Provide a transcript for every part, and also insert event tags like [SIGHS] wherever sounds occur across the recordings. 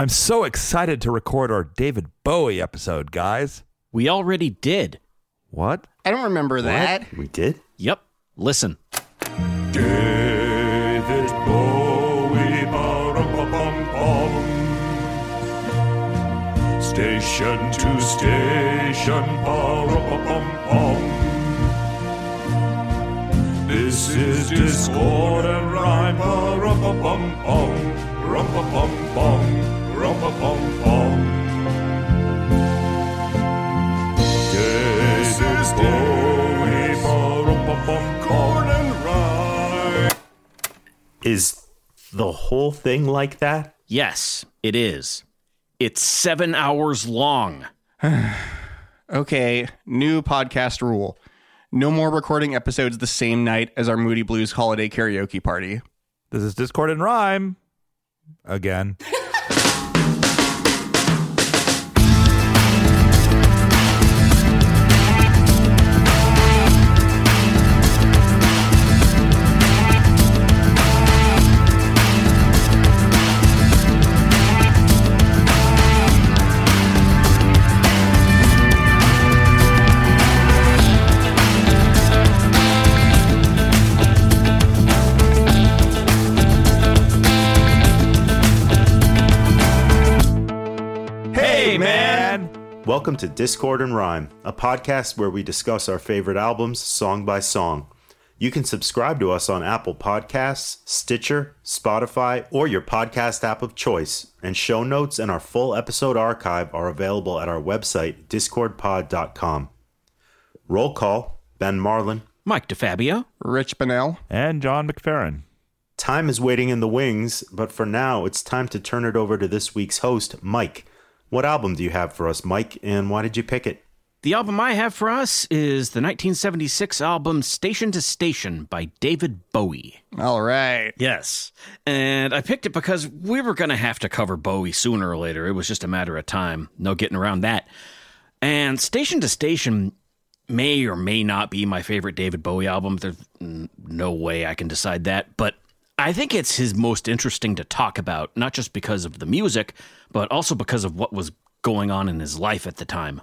I'm so excited to record our David Bowie episode, guys. We already did. What? I don't remember that. We did? Yep. Listen. David Bowie, ba-rum-ba-bum-bum. Station to station, ba-rum-ba-bum-bum. This is Discord and Rhyme, ba-rum-ba-bum-bum. Rum-ba-bum-bum, rum-ba-bum-bum. Bowie, ba-rum-ba-bum, corn and rhyme. Is the whole thing like that? Yes, it is. It's seven hours long. [SIGHS] Okay, new podcast rule. No more recording episodes the same night as our Moody Blues holiday karaoke party. This is Discord and Rhyme. Again. [LAUGHS] Welcome to Discord and Rhyme, a podcast where we discuss our favorite albums song by song. You can subscribe to us on Apple Podcasts, Stitcher, Spotify, or your podcast app of choice, and show notes and our full episode archive are available at our website, discordpod.com. Roll call Ben Marlin. Mike DeFabio. Rich Bunnell. And John McFerrin. Time is waiting in the wings, but for now, it's time to turn it over to this week's host, Mike. What album do you have for us, Mike, and why did you pick it? The album I have for us is the 1976 album Station to Station by David Bowie. All right. Yes. And I picked it because we were going to have to cover Bowie sooner or later. It was just a matter of time. No getting around that. And Station to Station may or may not be my favorite David Bowie album. There's no way I can decide that. But I think it's his most interesting to talk about, not just because of the music, but also because of what was going on in his life at the time.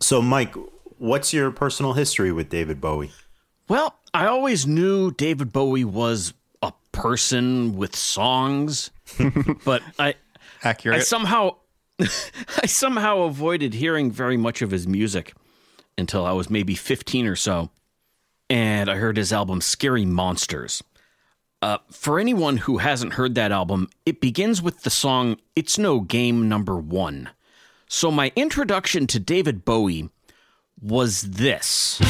So, Mike, what's your personal history with David Bowie? Well, I always knew David Bowie was a person with songs, [LAUGHS] but I Accurate. I somehow [LAUGHS] I somehow avoided hearing very much of his music until I was maybe 15 or so. And I heard his album Scary Monsters. Uh, for anyone who hasn't heard that album, it begins with the song It's No Game Number One. So my introduction to David Bowie was this.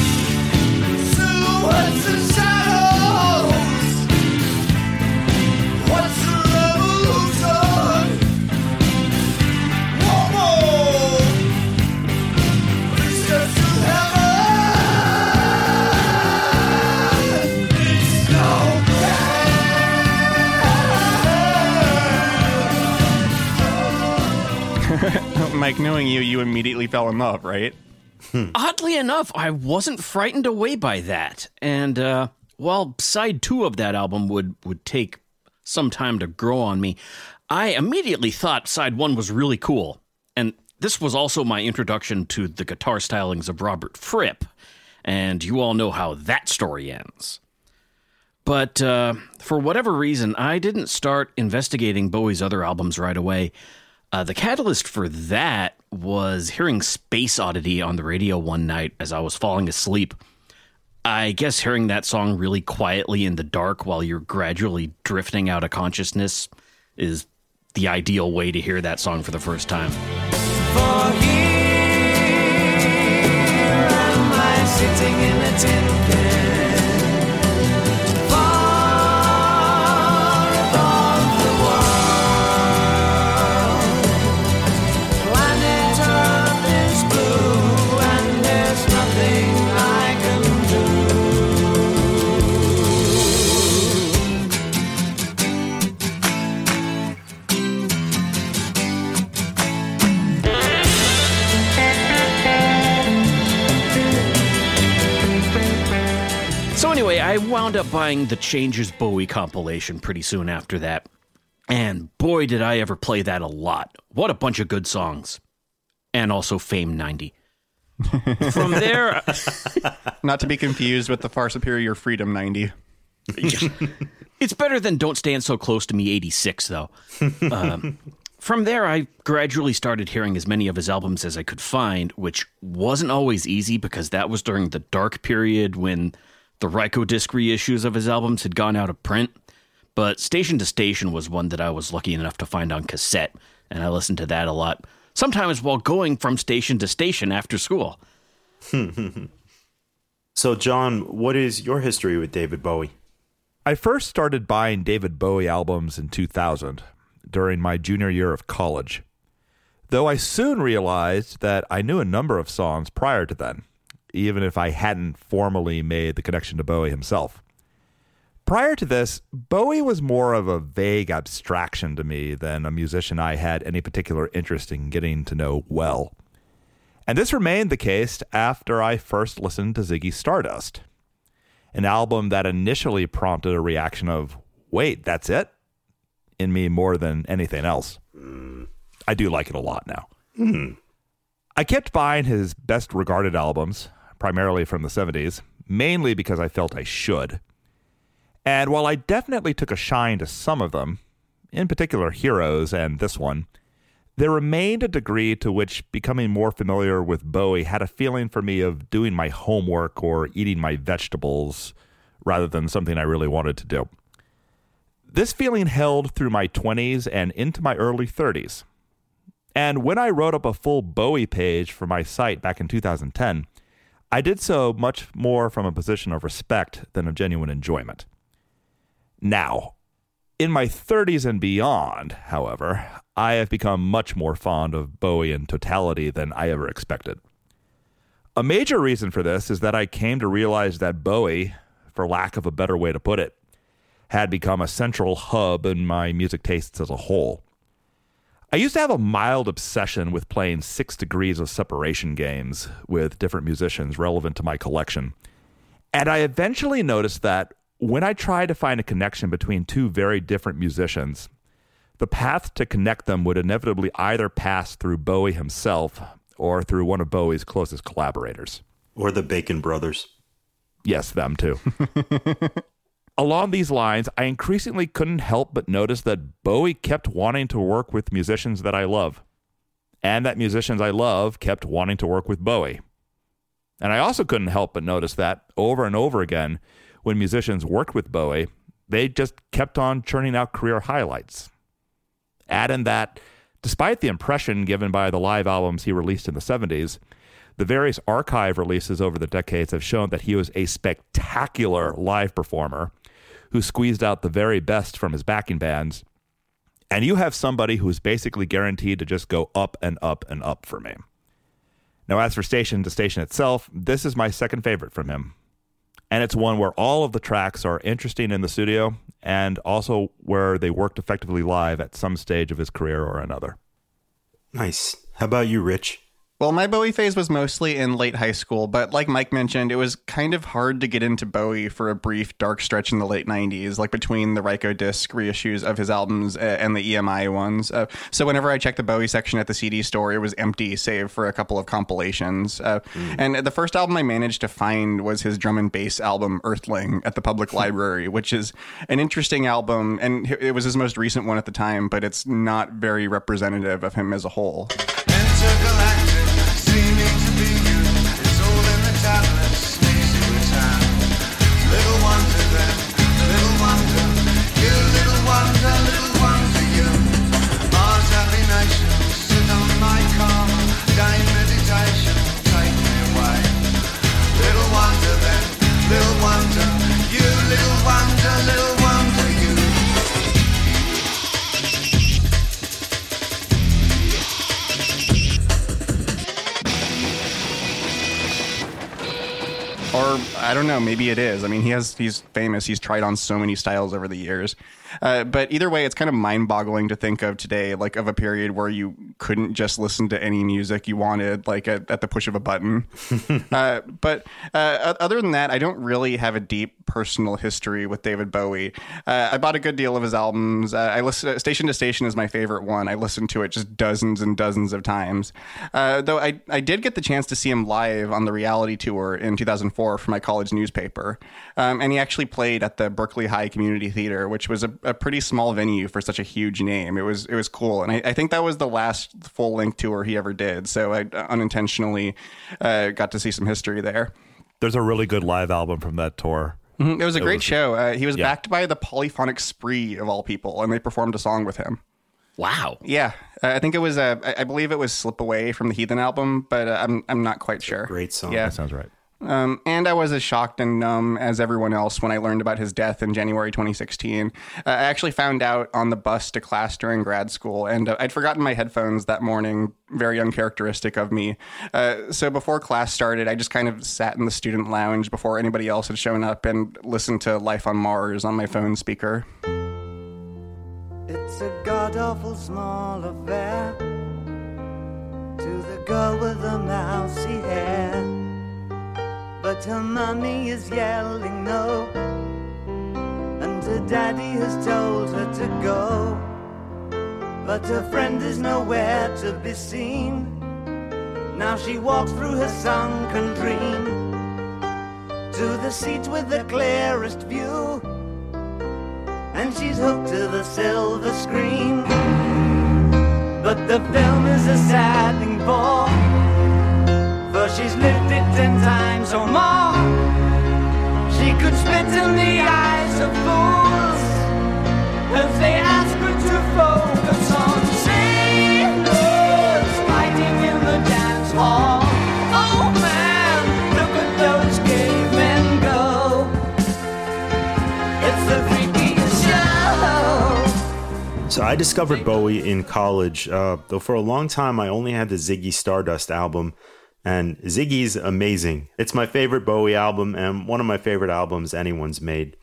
Mike, knowing you, you immediately fell in love, right? Oddly enough, I wasn't frightened away by that. And uh, while side two of that album would, would take some time to grow on me, I immediately thought side one was really cool. And this was also my introduction to the guitar stylings of Robert Fripp. And you all know how that story ends. But uh, for whatever reason, I didn't start investigating Bowie's other albums right away. Uh, the catalyst for that was hearing Space Oddity on the radio one night as I was falling asleep. I guess hearing that song really quietly in the dark while you're gradually drifting out of consciousness is the ideal way to hear that song for the first time. For sitting in a tin can. I wound up buying the Changes Bowie compilation pretty soon after that. And boy, did I ever play that a lot. What a bunch of good songs. And also Fame 90. From [LAUGHS] there, Not to be confused with the far superior Freedom 90. [LAUGHS] it's better than Don't Stand So Close to Me 86, though. [LAUGHS] Um, from there, I gradually started hearing as many of his albums as I could find, which wasn't always easy because that was during the dark period when the Rykodisc reissues of his albums had gone out of print. But Station to Station was one that I was lucky enough to find on cassette, and I listened to that a lot, sometimes while going from station to station after school. [LAUGHS] So, John, what is your history with David Bowie? I first started buying David Bowie albums in 2000 during my junior year of college, though I soon realized that I knew a number of songs prior to then, even if I hadn't formally made the connection to Bowie himself. Prior to this, Bowie was more of a vague abstraction to me than a musician I had any particular interest in getting to know well. And this remained the case after I first listened to Ziggy Stardust an album that initially prompted a reaction of, wait, that's it? In me more than anything else. I do like it a lot now. Hmm. I kept buying his best regarded albums, primarily from the 70s, mainly because I felt I should. And while I definitely took a shine to some of them, in particular Heroes and this one, there remained a degree to which becoming more familiar with Bowie had a feeling for me of doing my homework or eating my vegetables rather than something I really wanted to do. This feeling held through my 20s and into my early 30s. And when I wrote up a full Bowie page for my site back in 2010, I did so much more from a position of respect than of genuine enjoyment. Now, in my 30s and beyond, however, I have become much more fond of Bowie in totality than I ever expected. A major reason for this is that I came to realize that Bowie, for lack of a better way to put it, had become a central hub in my music tastes as a whole. I used to have a mild obsession with playing six degrees of separation games with different musicians relevant to my collection. And I eventually noticed that when I tried to find a connection between two very different musicians, the path to connect them would inevitably either pass through Bowie himself or through one of Bowie's closest collaborators. Or the Bacon Brothers? Yes, them too. [LAUGHS] Along these lines, I increasingly couldn't help but notice that Bowie kept wanting to work with musicians that I love, and that musicians I love kept wanting to work with Bowie. And I also couldn't help but notice that over and over again, when musicians worked with Bowie, they just kept on churning out career highlights. Add in that, despite the impression given by the live albums he released in the 70s, the various archive releases over the decades have shown that he was a spectacular live performer who squeezed out the very best from his backing bands. And you have somebody who's basically guaranteed to just go up and up and up for me. Now, as for Station to Station itself, this is my second favorite from him. And it's one where all of the tracks are interesting in the studio and also where they worked effectively live at some stage of his career or another. Nice. How about you, Rich? Well, my Bowie phase was mostly in late high school, but like Mike mentioned, it was kind of hard to get into Bowie for a brief dark stretch in the late 90s, like between the Rykodisc reissues of his albums uh, and the EMI ones. Uh, so whenever I checked the Bowie section at the CD store, it was empty, save for a couple of compilations. Uh, And the first album I managed to find was his drum and bass album, Earthling, at the Public Library, which is an interesting album. And it was his most recent one at the time, but it's not very representative of him as a whole. Intergalactic, or I don't know, maybe it is. I mean, he has he's famous. He's tried on so many styles over the years. Uh, but either way, it's kind of mind-boggling to think of today, like of a period where you couldn't just listen to any music you wanted, like at, at the push of a button. [LAUGHS] uh, but uh, other than that, I don't really have a deep personal history with David Bowie. Uh, I bought a good deal of his albums. Uh, I listened. Station to Station is my favorite one. I listened to it just dozens and dozens of times. Uh, though I I did get the chance to see him live on the reality tour in 2004 for my college newspaper, um, and he actually played at the Berkeley High Community Theater, which was a, a pretty small venue for such a huge name. It was it was cool, and I, I think that was the last full length tour he ever did. So I unintentionally uh, got to see some history there. There's a really good live album from that tour. Mhm, It was a great was- show. Uh, he was yeah. backed by the Polyphonic Spree of all people, and they performed a song with him. Wow. Yeah, uh, I think it was. Uh, I- I believe it was "Slip Away" from the Heathen album, but uh, I'm I'm not quite sure. Great song. Yeah, That sounds right. Um, and I was as shocked and numb as everyone else when I learned about his death in January 2016. Uh, I actually found out on the bus to class during grad school, and uh, I'd forgotten my headphones that morning. Very uncharacteristic of me. Uh, so before class started, I just kind of sat in the student lounge before anybody else had shown up and listened to "Life on Mars" on my phone speaker. It's a god awful small affair to the girl with the mousy hair. But her mummy is yelling no, and her daddy has told her to go. But her friend is nowhere to be seen. Now she walks through her sunken dream to the seat with the clearest view and she's hooked to the silver screen. But the film is a sad thing for, she's lived it ten times or more. She could spit in the eyes of fools if they ask her to focus on sailors fighting in the dance hall. Oh man, look at those cavemen go. It's the freakiest show. So I discovered Bowie in college, uh, though for a long time I only had the Ziggy Stardust album, and Ziggy's amazing. It's my favorite Bowie album and one of my favorite albums anyone's made.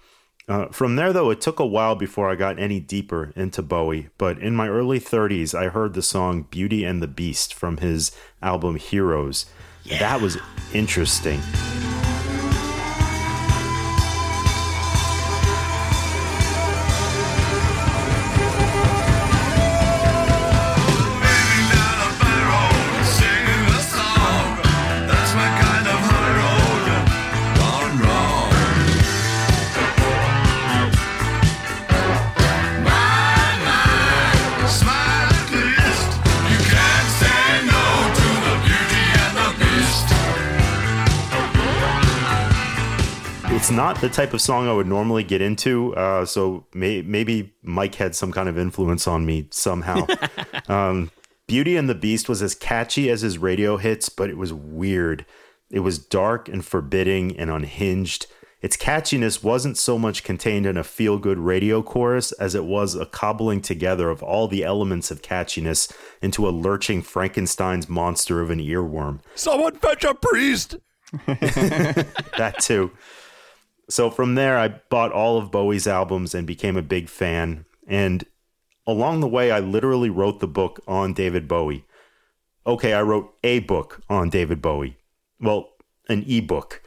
Uh, from there, though, it took a while before I got any deeper into Bowie, but in my early 30s, I heard the song Beauty and the Beast from his album Heroes. That was interesting. It's not the type of song I would normally get into, uh, so may- maybe Mike had some kind of influence on me somehow. [LAUGHS] um, Beauty and the Beast was as catchy as his radio hits, but it was weird. It was dark and forbidding and unhinged. Its catchiness wasn't so much contained in a feel good radio chorus as it was a cobbling together of all the elements of catchiness into a lurching Frankenstein's monster of an earworm. Someone fetch a priest. [LAUGHS] that too. So from there, I bought all of Bowie's albums and became a big fan. And along the way, I literally wrote the book on David Bowie. Okay, I wrote a book on David Bowie. Well, an ebook.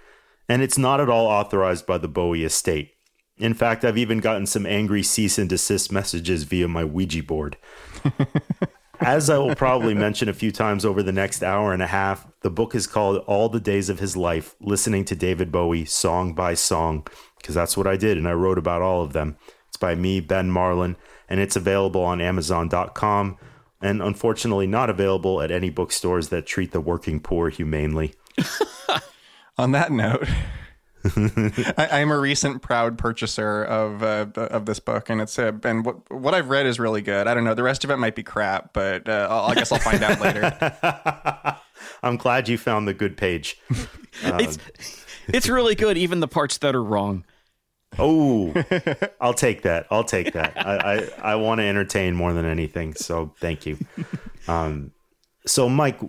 And it's not at all authorized by the Bowie estate. In fact, I've even gotten some angry cease and desist messages via my Ouija board. [LAUGHS] As I will probably mention a few times over the next hour and a half, the book is called All the Days of His Life Listening to David Bowie Song by Song, because that's what I did, and I wrote about all of them. It's by me, Ben Marlin, and it's available on Amazon.com, and unfortunately not available at any bookstores that treat the working poor humanely. [LAUGHS] On that note, [LAUGHS] I, I'm a recent proud purchaser of uh, of this book, and it's uh, and what what I've read is really good. I don't know, the rest of it might be crap, but uh, I'll, I guess I'll find out later. [LAUGHS] I'm glad you found the good page. [LAUGHS] It's it's really good, even the parts that are wrong. Oh, I'll take that. I'll take that. I, I, I want to entertain more than anything. So thank you. Um, so, Mike,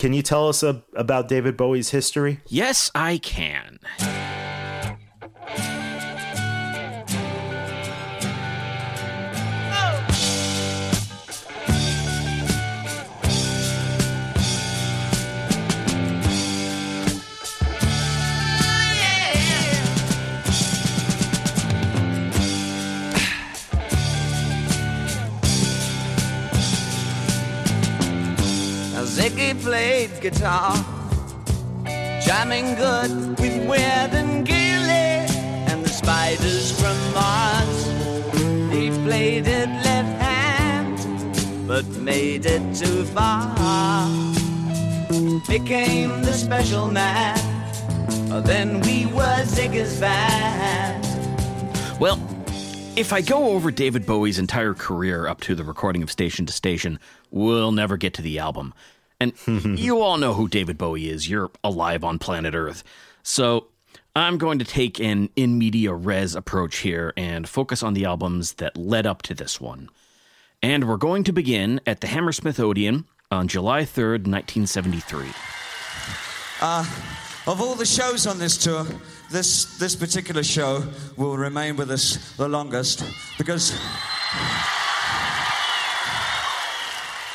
can you tell us a, about David Bowie's history? Yes, I can. Ziggy played guitar, jamming good with Weird and Gilly and the spiders from Mars. He played it left hand, but made it too far. Became the special man. Oh, then we were Ziggy's band. Well, if I go over David Bowie's entire career up to the recording of Station to Station, we'll never get to the album. And [LAUGHS] you all know who David Bowie is. You're alive on planet Earth. So I'm going to take an in media res approach here and focus on the albums that led up to this one. And we're going to begin at the Hammersmith Odeon on July 3rd, 1973. Uh, of all the shows on this tour, this this particular show will remain with us the longest because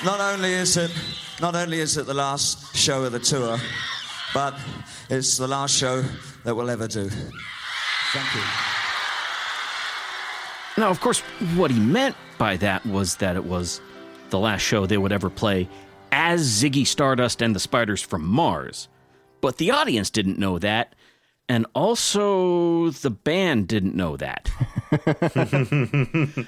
not only is it not only is it the last show of the tour, but it's the last show that we'll ever do. Thank you. Now, of course, what he meant by that was that it was the last show they would ever play as Ziggy Stardust and the Spiders from Mars. But the audience didn't know that, and also the band didn't know that. [LAUGHS]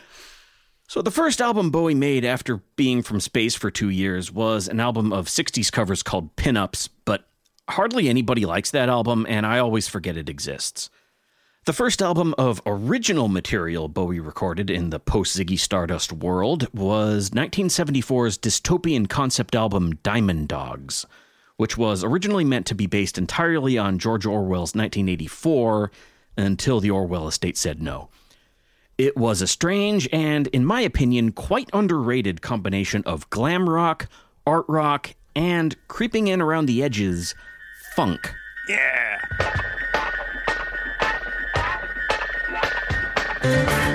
so, the first album Bowie made after being from space for two years was an album of 60s covers called Pinups, but hardly anybody likes that album, and I always forget it exists. The first album of original material Bowie recorded in the post Ziggy Stardust world was 1974's dystopian concept album Diamond Dogs, which was originally meant to be based entirely on George Orwell's 1984 until the Orwell estate said no. It was a strange and, in my opinion, quite underrated combination of glam rock, art rock, and creeping in around the edges, funk. Someday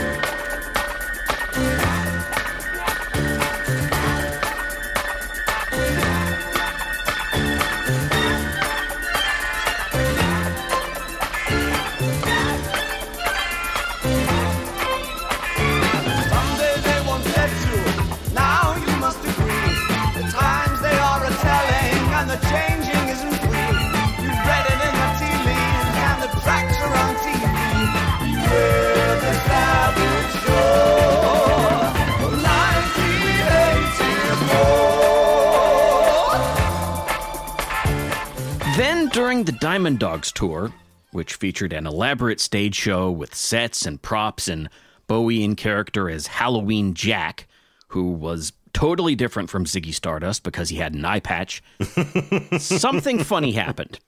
Diamond Dogs tour, which featured an elaborate stage show with sets and props and Bowie in character as Halloween Jack, who was totally different from Ziggy Stardust because he had an eye patch, [LAUGHS] something funny happened.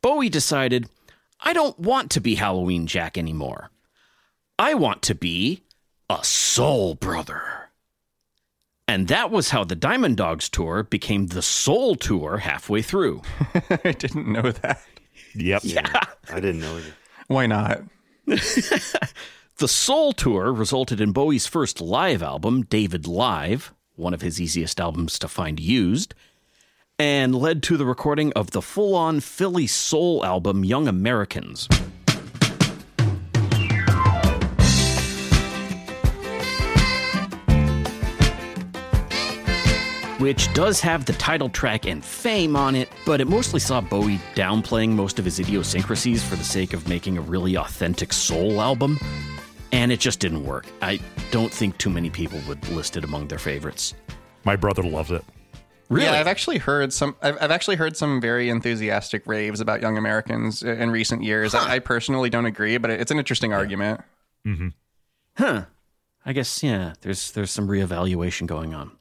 Bowie decided, I don't want to be Halloween Jack anymore. I want to be a soul brother. And that was how the Diamond Dogs tour became the Soul Tour halfway through. [LAUGHS] I didn't know that. Yep. Yeah. I didn't know either. Why not? [LAUGHS] The Soul Tour resulted in Bowie's first live album, David Live, one of his easiest albums to find used, and led to the recording of the full on Philly soul album, Young Americans. Which does have the title track and fame on it, but it mostly saw Bowie downplaying most of his idiosyncrasies for the sake of making a really authentic soul album and it just didn't work. I don't think too many people would list it among their favorites. My brother loves it. Really? Yeah, I've actually heard some. I've, I've actually heard some very enthusiastic raves about Young Americans in recent years. I, I personally don't agree, but it's an interesting argument. Hmm. Huh. I guess yeah, there's there's some reevaluation going on.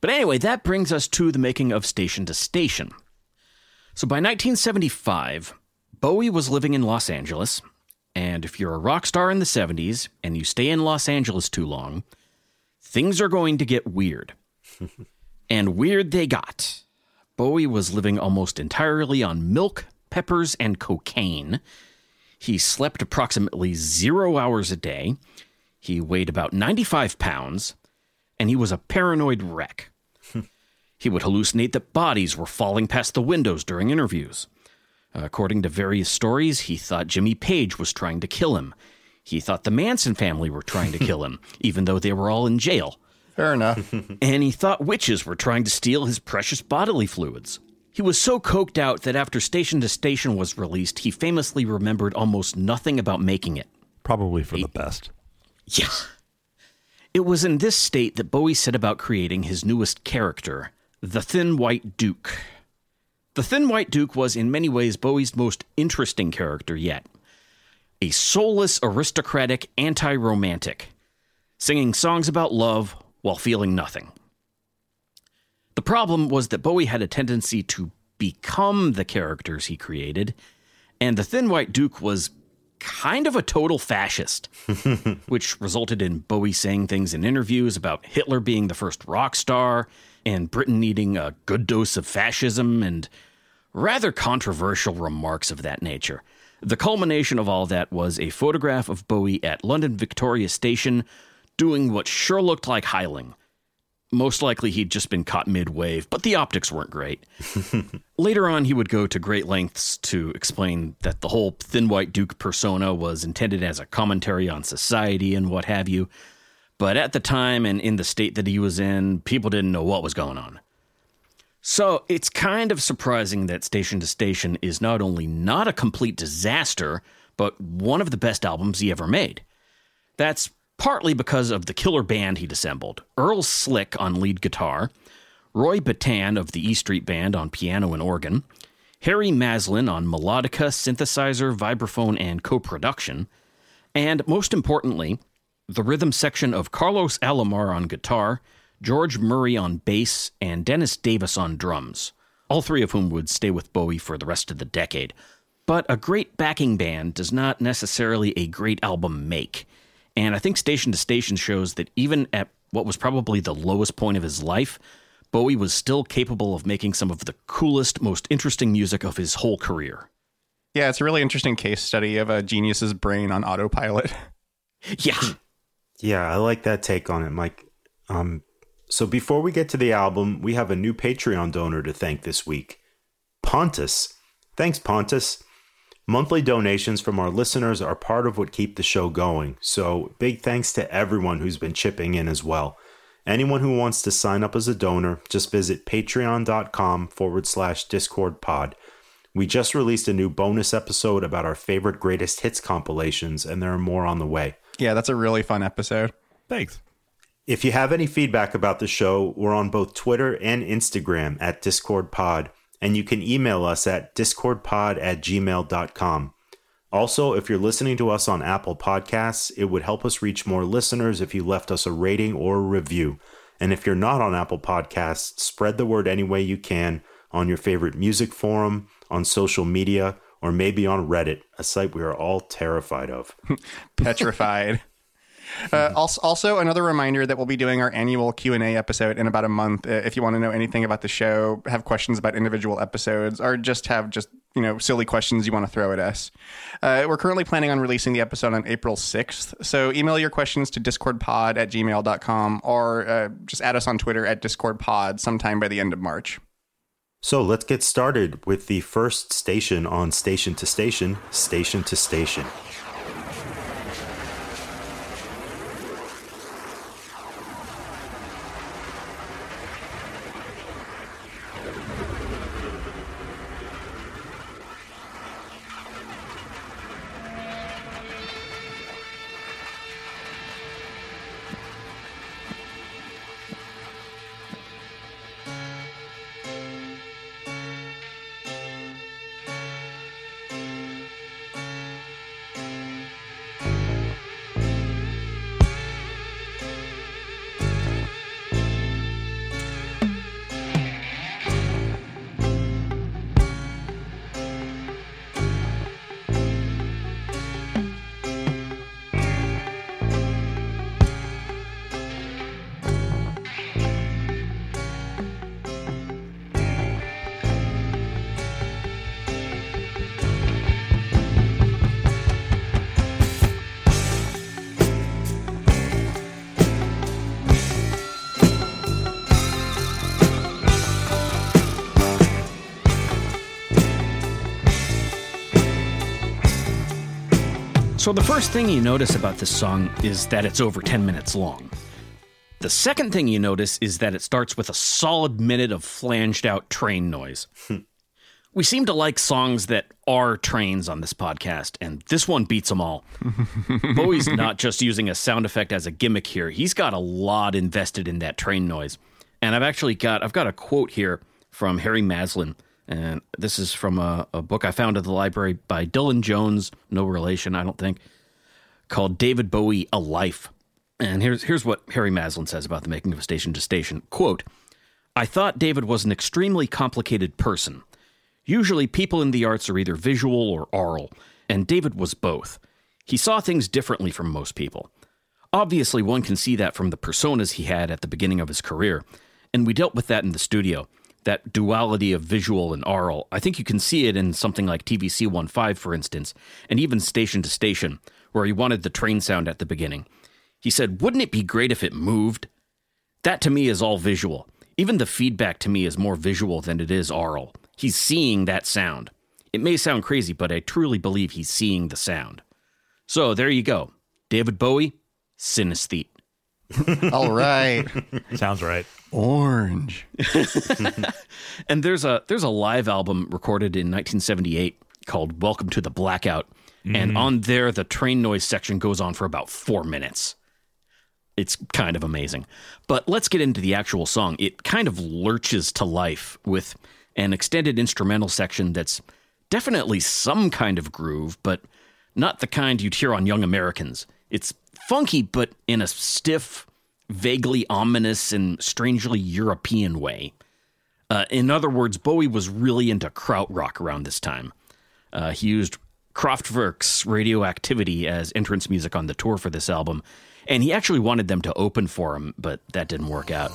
But anyway, that brings us to the making of Station to Station. So by 1975, Bowie was living in Los Angeles, and if you're a rock star in the 70s and you stay in Los Angeles too long, things are going to get weird. [LAUGHS] and weird they got. Bowie was living almost entirely on milk, peppers, and cocaine. He slept approximately zero hours a day. He weighed about 95 pounds, and he was a paranoid wreck. He would hallucinate that bodies were falling past the windows during interviews. According to various stories, he thought Jimmy Page was trying to kill him. He thought the Manson family were trying to [LAUGHS] kill him, even though they were all in jail. Fair enough. [LAUGHS] and he thought witches were trying to steal his precious bodily fluids. He was so coked out that after Station to Station was released, he famously remembered almost nothing about making it. Probably for the best. Yeah. It was in this state that Bowie set about creating his newest character, the Thin White Duke. The Thin White Duke was in many ways Bowie's most interesting character yet. A soulless, aristocratic anti romantic, singing songs about love while feeling nothing. The problem was that Bowie had a tendency to become the characters he created, and the Thin White Duke was kind of a total fascist, [LAUGHS] which resulted in Bowie saying things in interviews about Hitler being the first rock star and Britain needing a good dose of fascism and rather controversial remarks of that nature. The culmination of all that was a photograph of Bowie at London Victoria Station doing what sure looked like hiling. Most likely he'd just been caught mid wave, but the optics weren't great. [LAUGHS] Later on, he would go to great lengths to explain that the whole Thin White Duke persona was intended as a commentary on society and what have you. But at the time and in the state that he was in, people didn't know what was going on. So it's kind of surprising that Station to Station is not only not a complete disaster, but one of the best albums he ever made. That's partly because of the killer band he'd assembled Earl Slick on lead guitar, Roy Bittan of the E Street Band on piano and organ, Harry Maslin on melodica, synthesizer, vibraphone, and co production, and most importantly, the rhythm section of Carlos Alomar on guitar, George Murray on bass, and Dennis Davis on drums, all three of whom would stay with Bowie for the rest of the decade. But a great backing band does not necessarily a great album make. And I think Station to Station shows that even at what was probably the lowest point of his life, Bowie was still capable of making some of the coolest, most interesting music of his whole career. Yeah, it's a really interesting case study of a genius's brain on autopilot. [LAUGHS] Yeah. Yeah, I like that take on it, Mike. Um, so before we get to the album, we have a new Patreon donor to thank this week Pontus. Thanks, Pontus. Monthly donations from our listeners are part of what keep the show going, so big thanks to everyone who's been chipping in as well. Anyone who wants to sign up as a donor, just visit patreon.com forward slash discord pod. We just released a new bonus episode about our favorite greatest hits compilations, and there are more on the way. Yeah, that's a really fun episode. Thanks. If you have any feedback about the show, we're on both Twitter and Instagram at Discord Pod, and you can email us at discordpod at gmail.com. Also, if you're listening to us on Apple Podcasts, it would help us reach more listeners if you left us a rating or a review. And if you're not on Apple Podcasts, spread the word any way you can on your favorite music forum, on social media, or maybe on Reddit, a site we are all terrified of. [LAUGHS] Petrified. Uh, also, also, another reminder that we'll be doing our annual Q and A episode in about a month. Uh, if you want to know anything about the show, have questions about individual episodes, or just have just you know silly questions you want to throw at us, uh, we're currently planning on releasing the episode on April sixth. So email your questions to discordpod at gmail.com or uh, just add us on Twitter at discordpod sometime by the end of March. So let's get started with the first station on Station to Station, Station to Station. So the first thing you notice about this song is that it's over 10 minutes long. The second thing you notice is that it starts with a solid minute of flanged out train noise. Hmm. we seem to like songs that are trains on this podcast, and this one beats them all. [LAUGHS] Bowie's not just using a sound effect as a gimmick here. He's got a lot invested in that train noise. And I've actually got I've got a quote here from Harry Maslin, and this is from a, a book I found at the library by Dylan Jones, no relation, I don't think, called David Bowie: A Life. And here's here's what Harry Maslin says about the making of Station to Station. Quote, I thought David was an extremely complicated person. Usually people in the arts are either visual or oral, and David was both. He saw things differently from most people. Obviously, one can see that from the personas he had at the beginning of his career, and we dealt with that in the studio. That duality of visual and oral. I think you can see it in something like TVC 15, for instance, and even Station to Station, where he wanted the train sound at the beginning. He said, Wouldn't it be great if it moved? That to me is all visual. Even the feedback to me is more visual than it is oral. He's seeing that sound. It may sound crazy, but I truly believe he's seeing the sound. So there you go. David Bowie, synesthete. [LAUGHS] All right. Sounds right. Orange. [LAUGHS] And there's a there's a live album recorded in 1978 called Welcome to the Blackout. And mm-hmm. on there the train noise section goes on for about 4 minutes. It's kind of amazing. But let's get into the actual song. It kind of lurches to life with an extended instrumental section that's definitely some kind of groove, but not the kind you'd hear on Young Americans. It's funky, but in a stiff, vaguely ominous, and strangely European way. Uh, in other words, Bowie was really into krautrock around this time. Uh, he used Kraftwerk's Radioactivity as entrance music on the tour for this album, and he actually wanted them to open for him, but that didn't work out.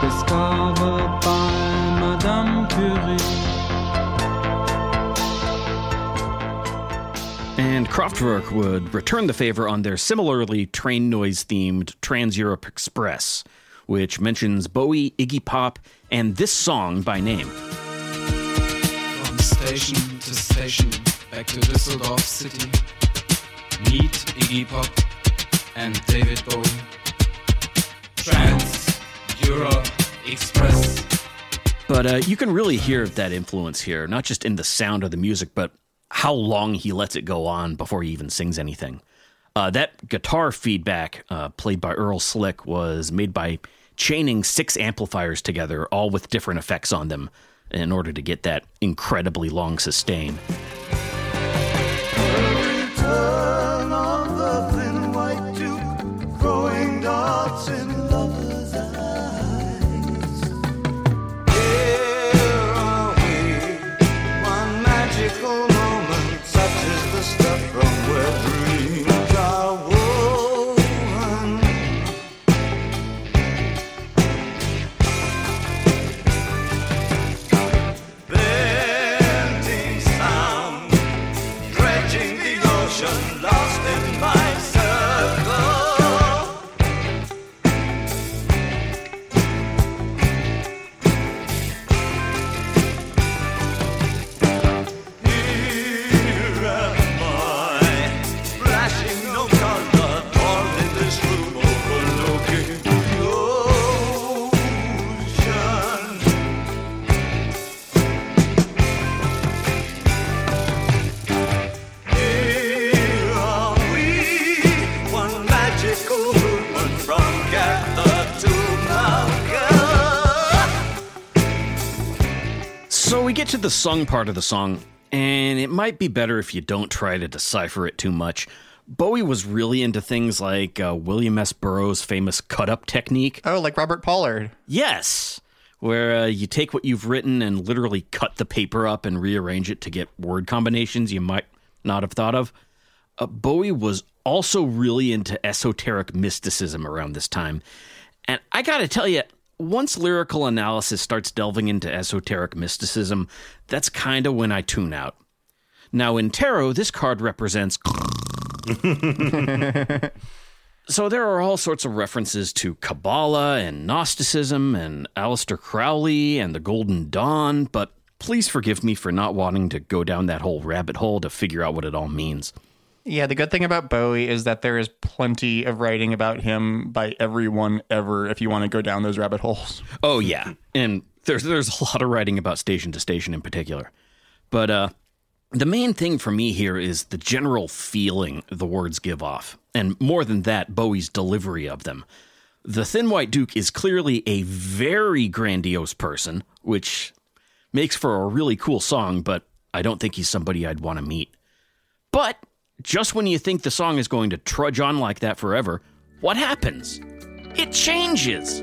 Discovered by Madame Curie. And Kraftwerk would return the favor on their similarly train noise themed Trans Europe Express, which mentions Bowie, Iggy Pop, and this song by name. From station to station, back to Düsseldorf City. Meet Iggy Pop and David Bowie. Trans Europe Express. But uh, you can really hear that influence here, not just in the sound of the music, but how long he lets it go on before he even sings anything. Uh, that guitar feedback, uh, played by Earl Slick, was made by chaining six amplifiers together, all with different effects on them, in order to get that incredibly long sustain. We get to the sung part of the song, and it might be better if you don't try to decipher it too much. Bowie was really into things like uh, William S. Burroughs' famous cut up technique. Oh, like Robert Pollard. Yes, where uh, you take what you've written and literally cut the paper up and rearrange it to get word combinations you might not have thought of. Uh, Bowie was also really into esoteric mysticism around this time. And I gotta tell you, once lyrical analysis starts delving into esoteric mysticism, that's kind of when I tune out. Now, in tarot, this card represents. [LAUGHS] so there are all sorts of references to Kabbalah and Gnosticism and Aleister Crowley and the Golden Dawn, but please forgive me for not wanting to go down that whole rabbit hole to figure out what it all means. Yeah, the good thing about Bowie is that there is plenty of writing about him by everyone ever if you want to go down those rabbit holes. Oh yeah, and there's there's a lot of writing about station to station in particular, but uh, the main thing for me here is the general feeling the words give off, and more than that, Bowie's delivery of them. The Thin White Duke is clearly a very grandiose person, which makes for a really cool song, but I don't think he's somebody I'd want to meet. But just when you think the song is going to trudge on like that forever, what happens? It changes.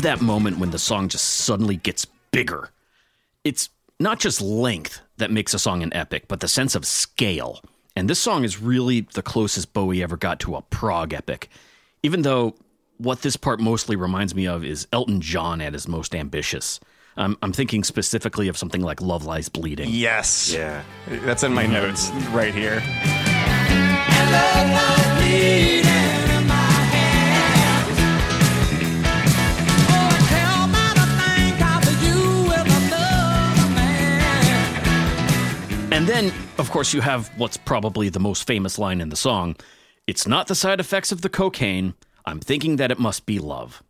Love that moment when the song just suddenly gets bigger. It's not just length that makes a song an epic, but the sense of scale. And this song is really the closest Bowie ever got to a prog epic. Even though what this part mostly reminds me of is Elton John at his most ambitious. Um, I'm thinking specifically of something like Love Lies Bleeding. Yes. Yeah. That's in my notes right here. And then, of course, you have what's probably the most famous line in the song It's not the side effects of the cocaine. I'm thinking that it must be love.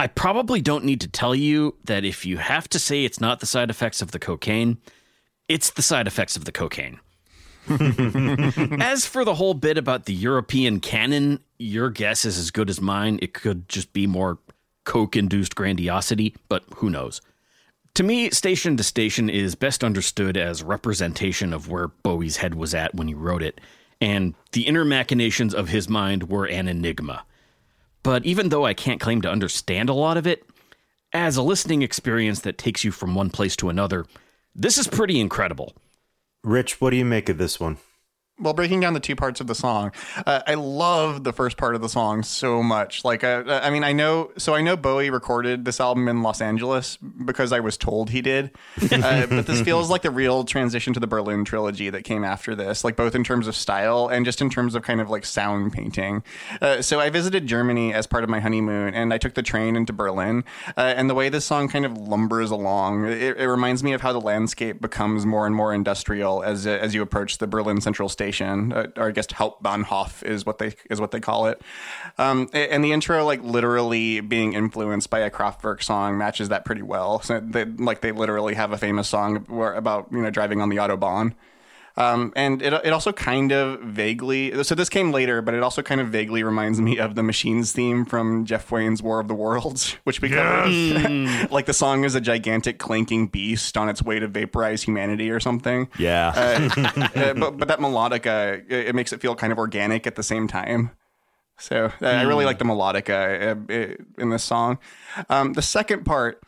I probably don't need to tell you that if you have to say it's not the side effects of the cocaine, it's the side effects of the cocaine. [LAUGHS] as for the whole bit about the European canon, your guess is as good as mine. It could just be more coke induced grandiosity, but who knows? To me, Station to Station is best understood as representation of where Bowie's head was at when he wrote it, and the inner machinations of his mind were an enigma. But even though I can't claim to understand a lot of it, as a listening experience that takes you from one place to another, this is pretty incredible. Rich, what do you make of this one? Well, breaking down the two parts of the song, uh, I love the first part of the song so much. Like, uh, I mean, I know, so I know Bowie recorded this album in Los Angeles because I was told he did. Uh, [LAUGHS] but this feels like the real transition to the Berlin trilogy that came after this, like both in terms of style and just in terms of kind of like sound painting. Uh, so I visited Germany as part of my honeymoon, and I took the train into Berlin. Uh, and the way this song kind of lumbers along, it, it reminds me of how the landscape becomes more and more industrial as as you approach the Berlin Central Station, uh, or I guess Hauptbahnhof is what they is what they call it. Um, and the intro, like literally being influenced by a Kraftwerk song, matches that pretty well. So they, like they literally have a famous song about you know driving on the autobahn. Um, and it, it also kind of vaguely, so this came later, but it also kind of vaguely reminds me of the Machines theme from Jeff Wayne's War of the Worlds, [LAUGHS] which we covered. [LAUGHS] like the song is a gigantic clanking beast on its way to vaporize humanity or something. Yeah. Uh, [LAUGHS] uh, but, but that melodica, it, it makes it feel kind of organic at the same time. So uh, I really like the melodica uh, uh, in this song. Um, the second part,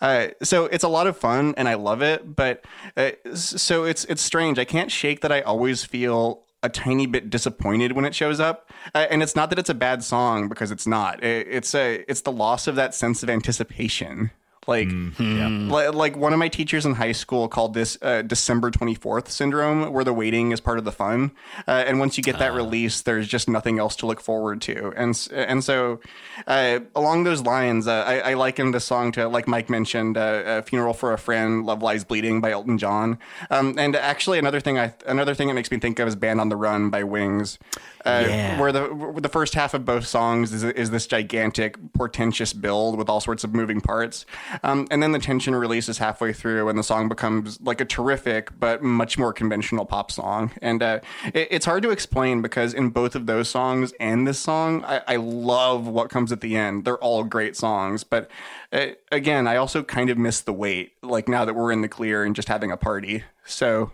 uh, so it's a lot of fun and I love it, but uh, so it's it's strange. I can't shake that I always feel a tiny bit disappointed when it shows up, uh, and it's not that it's a bad song because it's not. It, it's a it's the loss of that sense of anticipation. Like, li- like one of my teachers in high school called this uh, December 24th syndrome, where the waiting is part of the fun. Uh, and once you get that release, there's just nothing else to look forward to. And and so, uh, along those lines, uh, I, I liken this song to, like Mike mentioned, uh, a funeral for a friend, "Love Lies Bleeding" by Elton John. Um, and actually, another thing I another thing that makes me think of is "Band on the Run" by Wings, uh, Yeah. where the where the first half of both songs is is this gigantic, portentous build with all sorts of moving parts, um, and then the tension releases halfway through, and the song becomes like a terrific but much more conventional pop song. And uh, it, it's hard to explain because in both of those songs and this song, I, I love what comes at the end. They're all great songs, but uh, again, I also kind of miss the wait. Like now that we're in the clear and just having a party, so.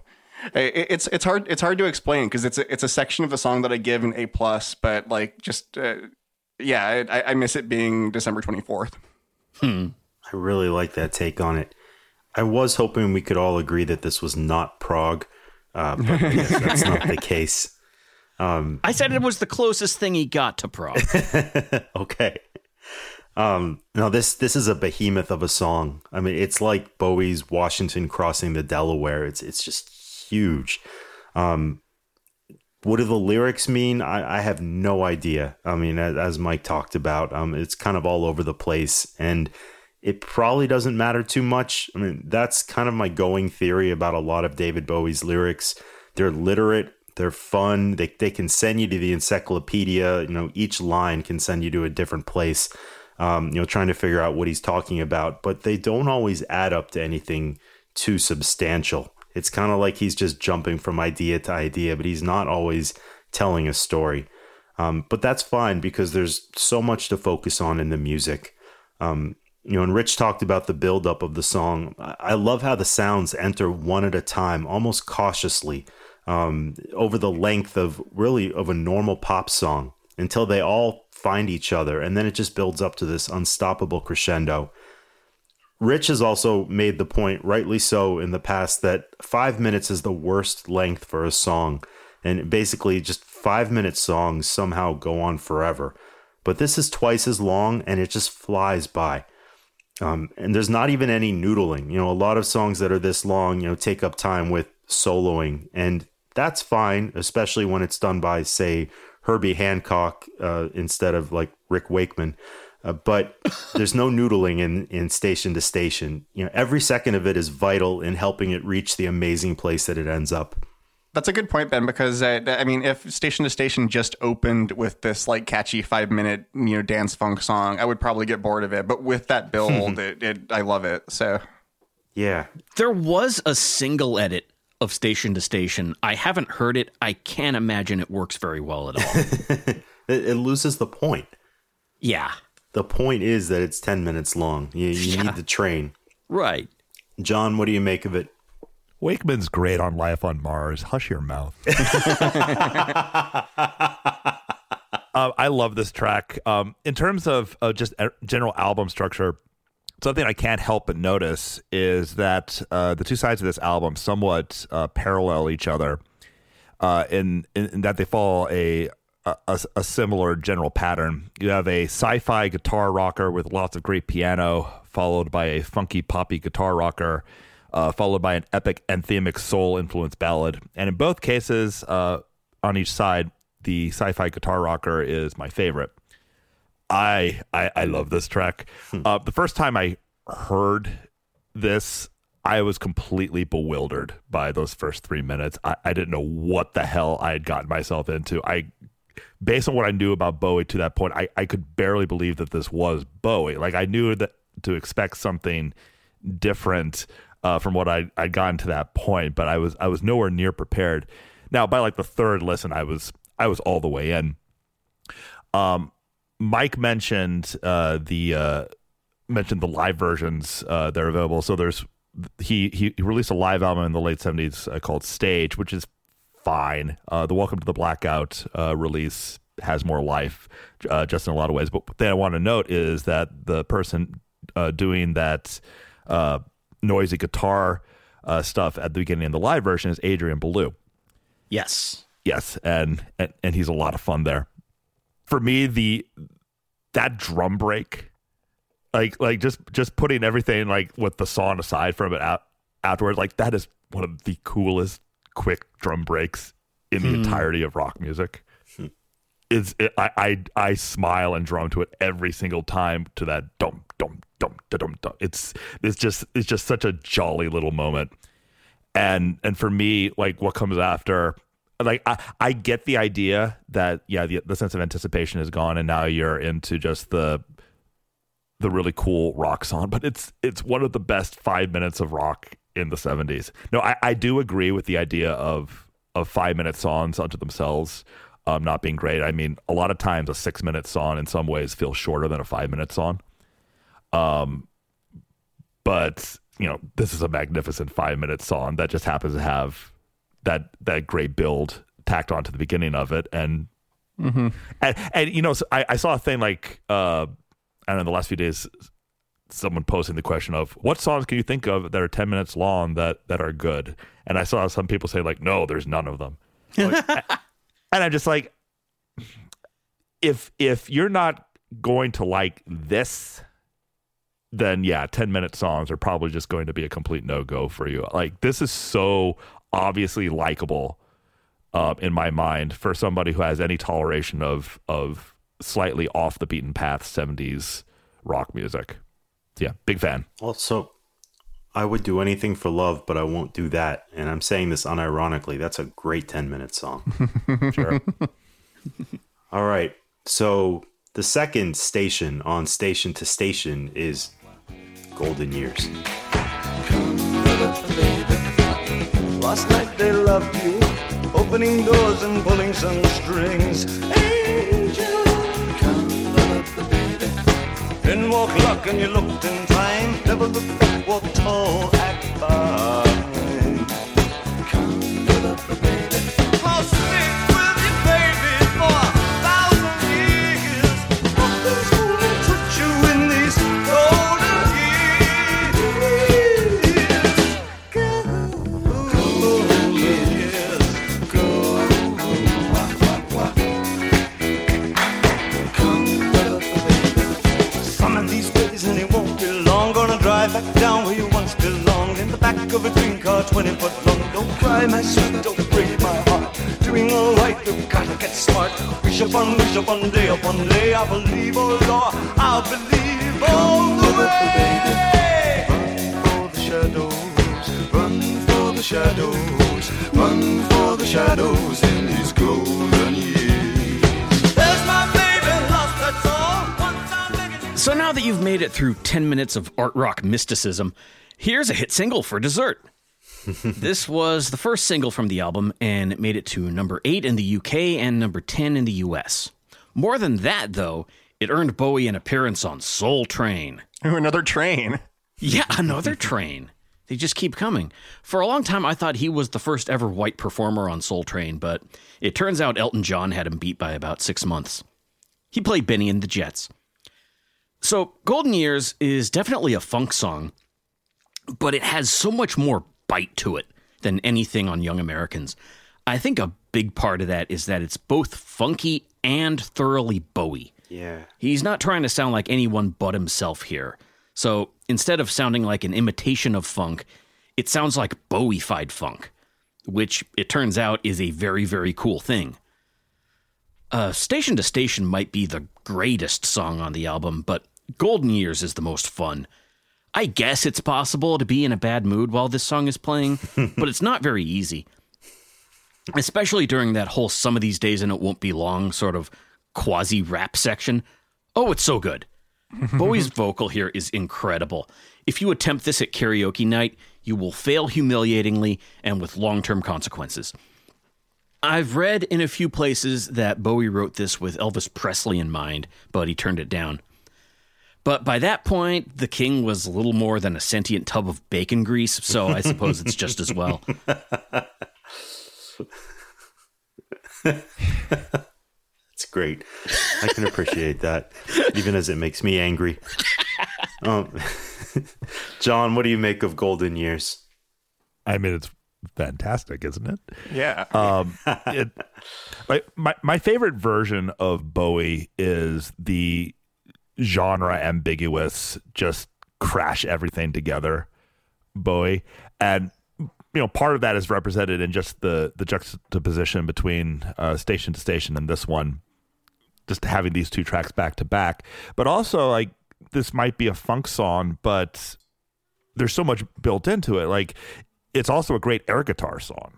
It's it's hard it's hard to explain because it's a, it's a section of the song that I give an A plus, but like just uh, yeah, I, I miss it being December twenty fourth. I really like that take on it. I was hoping we could all agree that this was not prog, uh, but I guess that's not the [LAUGHS] case. I said it was the closest thing he got to prog. [LAUGHS] Okay. Um, no, this this is a behemoth of a song. I mean, it's like Bowie's Washington crossing the Delaware. It's it's just huge. Um, what do the lyrics mean? I, I have no idea. I mean, as, as Mike talked about, um, it's kind of all over the place, and it probably doesn't matter too much. I mean, that's kind of my going theory about a lot of David Bowie's lyrics. They're literate, they're fun, they, they can send you to the encyclopedia. You know, each line can send you to a different place, um, you know, trying to figure out what he's talking about, but they don't always add up to anything too substantial. It's kind of like he's just jumping from idea to idea, but he's not always telling a story. Um, but that's fine because there's so much to focus on in the music. Um, you know, and Rich talked about the buildup of the song. I love how the sounds enter one at a time, almost cautiously, um, over the length of really of a normal pop song until they all find each other, and then it just builds up to this unstoppable crescendo. Rich has also made the point, rightly so, in the past that five minutes is the worst length for a song. And basically, just five minute songs somehow go on forever. But this is twice as long and it just flies by. Um, and there's not even any noodling. You know, a lot of songs that are this long, you know, take up time with soloing. And that's fine, especially when it's done by, say, Herbie Hancock uh, instead of like Rick Wakeman. Uh, but [LAUGHS] there's no noodling in, in station to station. You know, every second of it is vital in helping it reach the amazing place that it ends up. That's a good point, Ben. Because uh, I mean, if Station to Station just opened with this like catchy five minute you know dance funk song, I would probably get bored of it. But with that build, it, it I love it. So Yeah, there was a single edit of Station to Station. I haven't heard it. I can't imagine it works very well at all. [LAUGHS] it, it loses the point. yeah. The point is that it's 10 minutes long. You, you need the train. Right. John, what do you make of it? Wakeman's great on Life on Mars. Hush your mouth. Uh, [LAUGHS] [LAUGHS] I love this track. Um, in terms of uh, just general album structure, something I can't help but notice is that uh, the two sides of this album somewhat uh, parallel each other, uh, in, in in that they follow a, a a similar general pattern. You have a sci-fi guitar rocker with lots of great piano, followed by a funky poppy guitar rocker, uh, followed by an epic anthemic soul influenced ballad. And in both cases, uh, on each side, the sci-fi guitar rocker is my favorite. I I, I love this track. Uh, the first time I heard this, I was completely bewildered by those first three minutes. I, I didn't know what the hell I had gotten myself into. I, based on what I knew about Bowie to that point, I, I could barely believe that this was Bowie. Like I knew that to expect something different uh, from what I I'd gotten to that point, but I was I was nowhere near prepared. Now by like the third listen, I was I was all the way in. Um, Mike mentioned uh, the uh, mentioned the live versions uh, that are available. So there's he he released a live album in the late seventies uh, called Stage, which is fine. Uh, the Welcome to the Blackout uh, release has more life, just in a lot of ways. But the thing I want to note is that the person doing that noisy guitar uh, stuff at the beginning of the live version is Adrian Belew. Yes. Yes, and, and and he's a lot of fun there. For me, the that drum break like like just just putting everything like with the song aside from it out afterwards like that is one of the coolest quick drum breaks in the entirety of rock music it's it, I, I i smile and drum to it every single time to that dum dum dum da, dum it's it's just it's just such a jolly little moment. And and for me like what comes after like I, I get the idea that yeah the, the sense of anticipation is gone and now you're into just the the really cool rock song but it's it's one of the best five minutes of rock in the 70s no i, I do agree with the idea of of five minute songs unto themselves um, not being great. I mean a lot of times a six minute song in some ways feels shorter than a five minute song um but you know this is a magnificent five minute song that just happens to have that that great build tacked onto the beginning of it. And and, and you know so I, I saw a thing like uh i don't know the last few days someone posting the question of what songs can you think of that are 10 minutes long that that are good? And i saw some people say like no there's none of them. Like, [LAUGHS] and i'm just like if if you're not going to like this then yeah 10 minute songs are probably just going to be a complete no-go for you like this is so obviously likable uh, in my mind for somebody who has any toleration of of slightly off the beaten path 70s rock music yeah big fan Also, I would do anything for love, but I won't do that. And I'm saying this unironically. That's a great 10 minute song. [LAUGHS] sure All right. So the second station on Station to Station is Golden Years. Last night they loved you, opening doors and pulling some strings. Angel, come the baby. Then walk luck and you looked in time. Never looked back, walk tall, act fine. Of a car, 20 foot long. Don't cry, my sweet, don't break my heart. Doing alright, we've gotta get smart. Wish upon, wish upon, day upon day. I believe, oh Lord, I believe all the way. Run for the shadows, run for the shadows, run for the shadows in golden years. There's my baby, lost I'm begging So now that you've made it through 10 minutes of art rock mysticism, here's a hit single for dessert. [LAUGHS] this was the first single from the album, and it made it to number 8 in the UK and number 10 in the US. More than that, though, it earned Bowie an appearance on Soul Train. Another train. Yeah, another [LAUGHS] train. They just keep coming. For a long time, I thought he was the first ever white performer on Soul Train, but it turns out Elton John had him beat by about six months. He played Bennie and the Jets. So, Golden Years is definitely a funk song, but it has so much more bite to it than anything on Young Americans. I think a big part of that is that it's both funky and thoroughly Bowie. Yeah. He's not trying to sound like anyone but himself here. So instead of sounding like an imitation of funk, it sounds like Bowie-fied funk, which it turns out is a very, very cool thing. Uh, Station to Station might be the greatest song on the album, but Golden Years is the most fun. I guess it's possible to be in a bad mood while this song is playing, [LAUGHS] but it's not very easy. Especially during that whole Some of These Days and It Won't Be Long sort of quasi rap section. Oh, it's so good. [LAUGHS] Bowie's vocal here is incredible. If you attempt this at karaoke night, you will fail humiliatingly and with long term consequences. I've read in a few places that Bowie wrote this with Elvis Presley in mind, but he turned it down. But by that point, the king was little more than a sentient tub of bacon grease, so I suppose it's just as well. [LAUGHS] It's great. I can appreciate that, even as it makes me angry. Um, [LAUGHS] John, what do you make of Golden Years? I mean, it's fantastic, isn't it? Yeah. Um, it, [LAUGHS] my, my my favorite version of Bowie is the genre ambiguous, just crash everything together Bowie. And you know, part of that is represented in just the the juxtaposition between uh, station to station and this one, just having these two tracks back to back. But also, like this might be a funk song, but there's so much built into it. Like it's also a great air guitar song.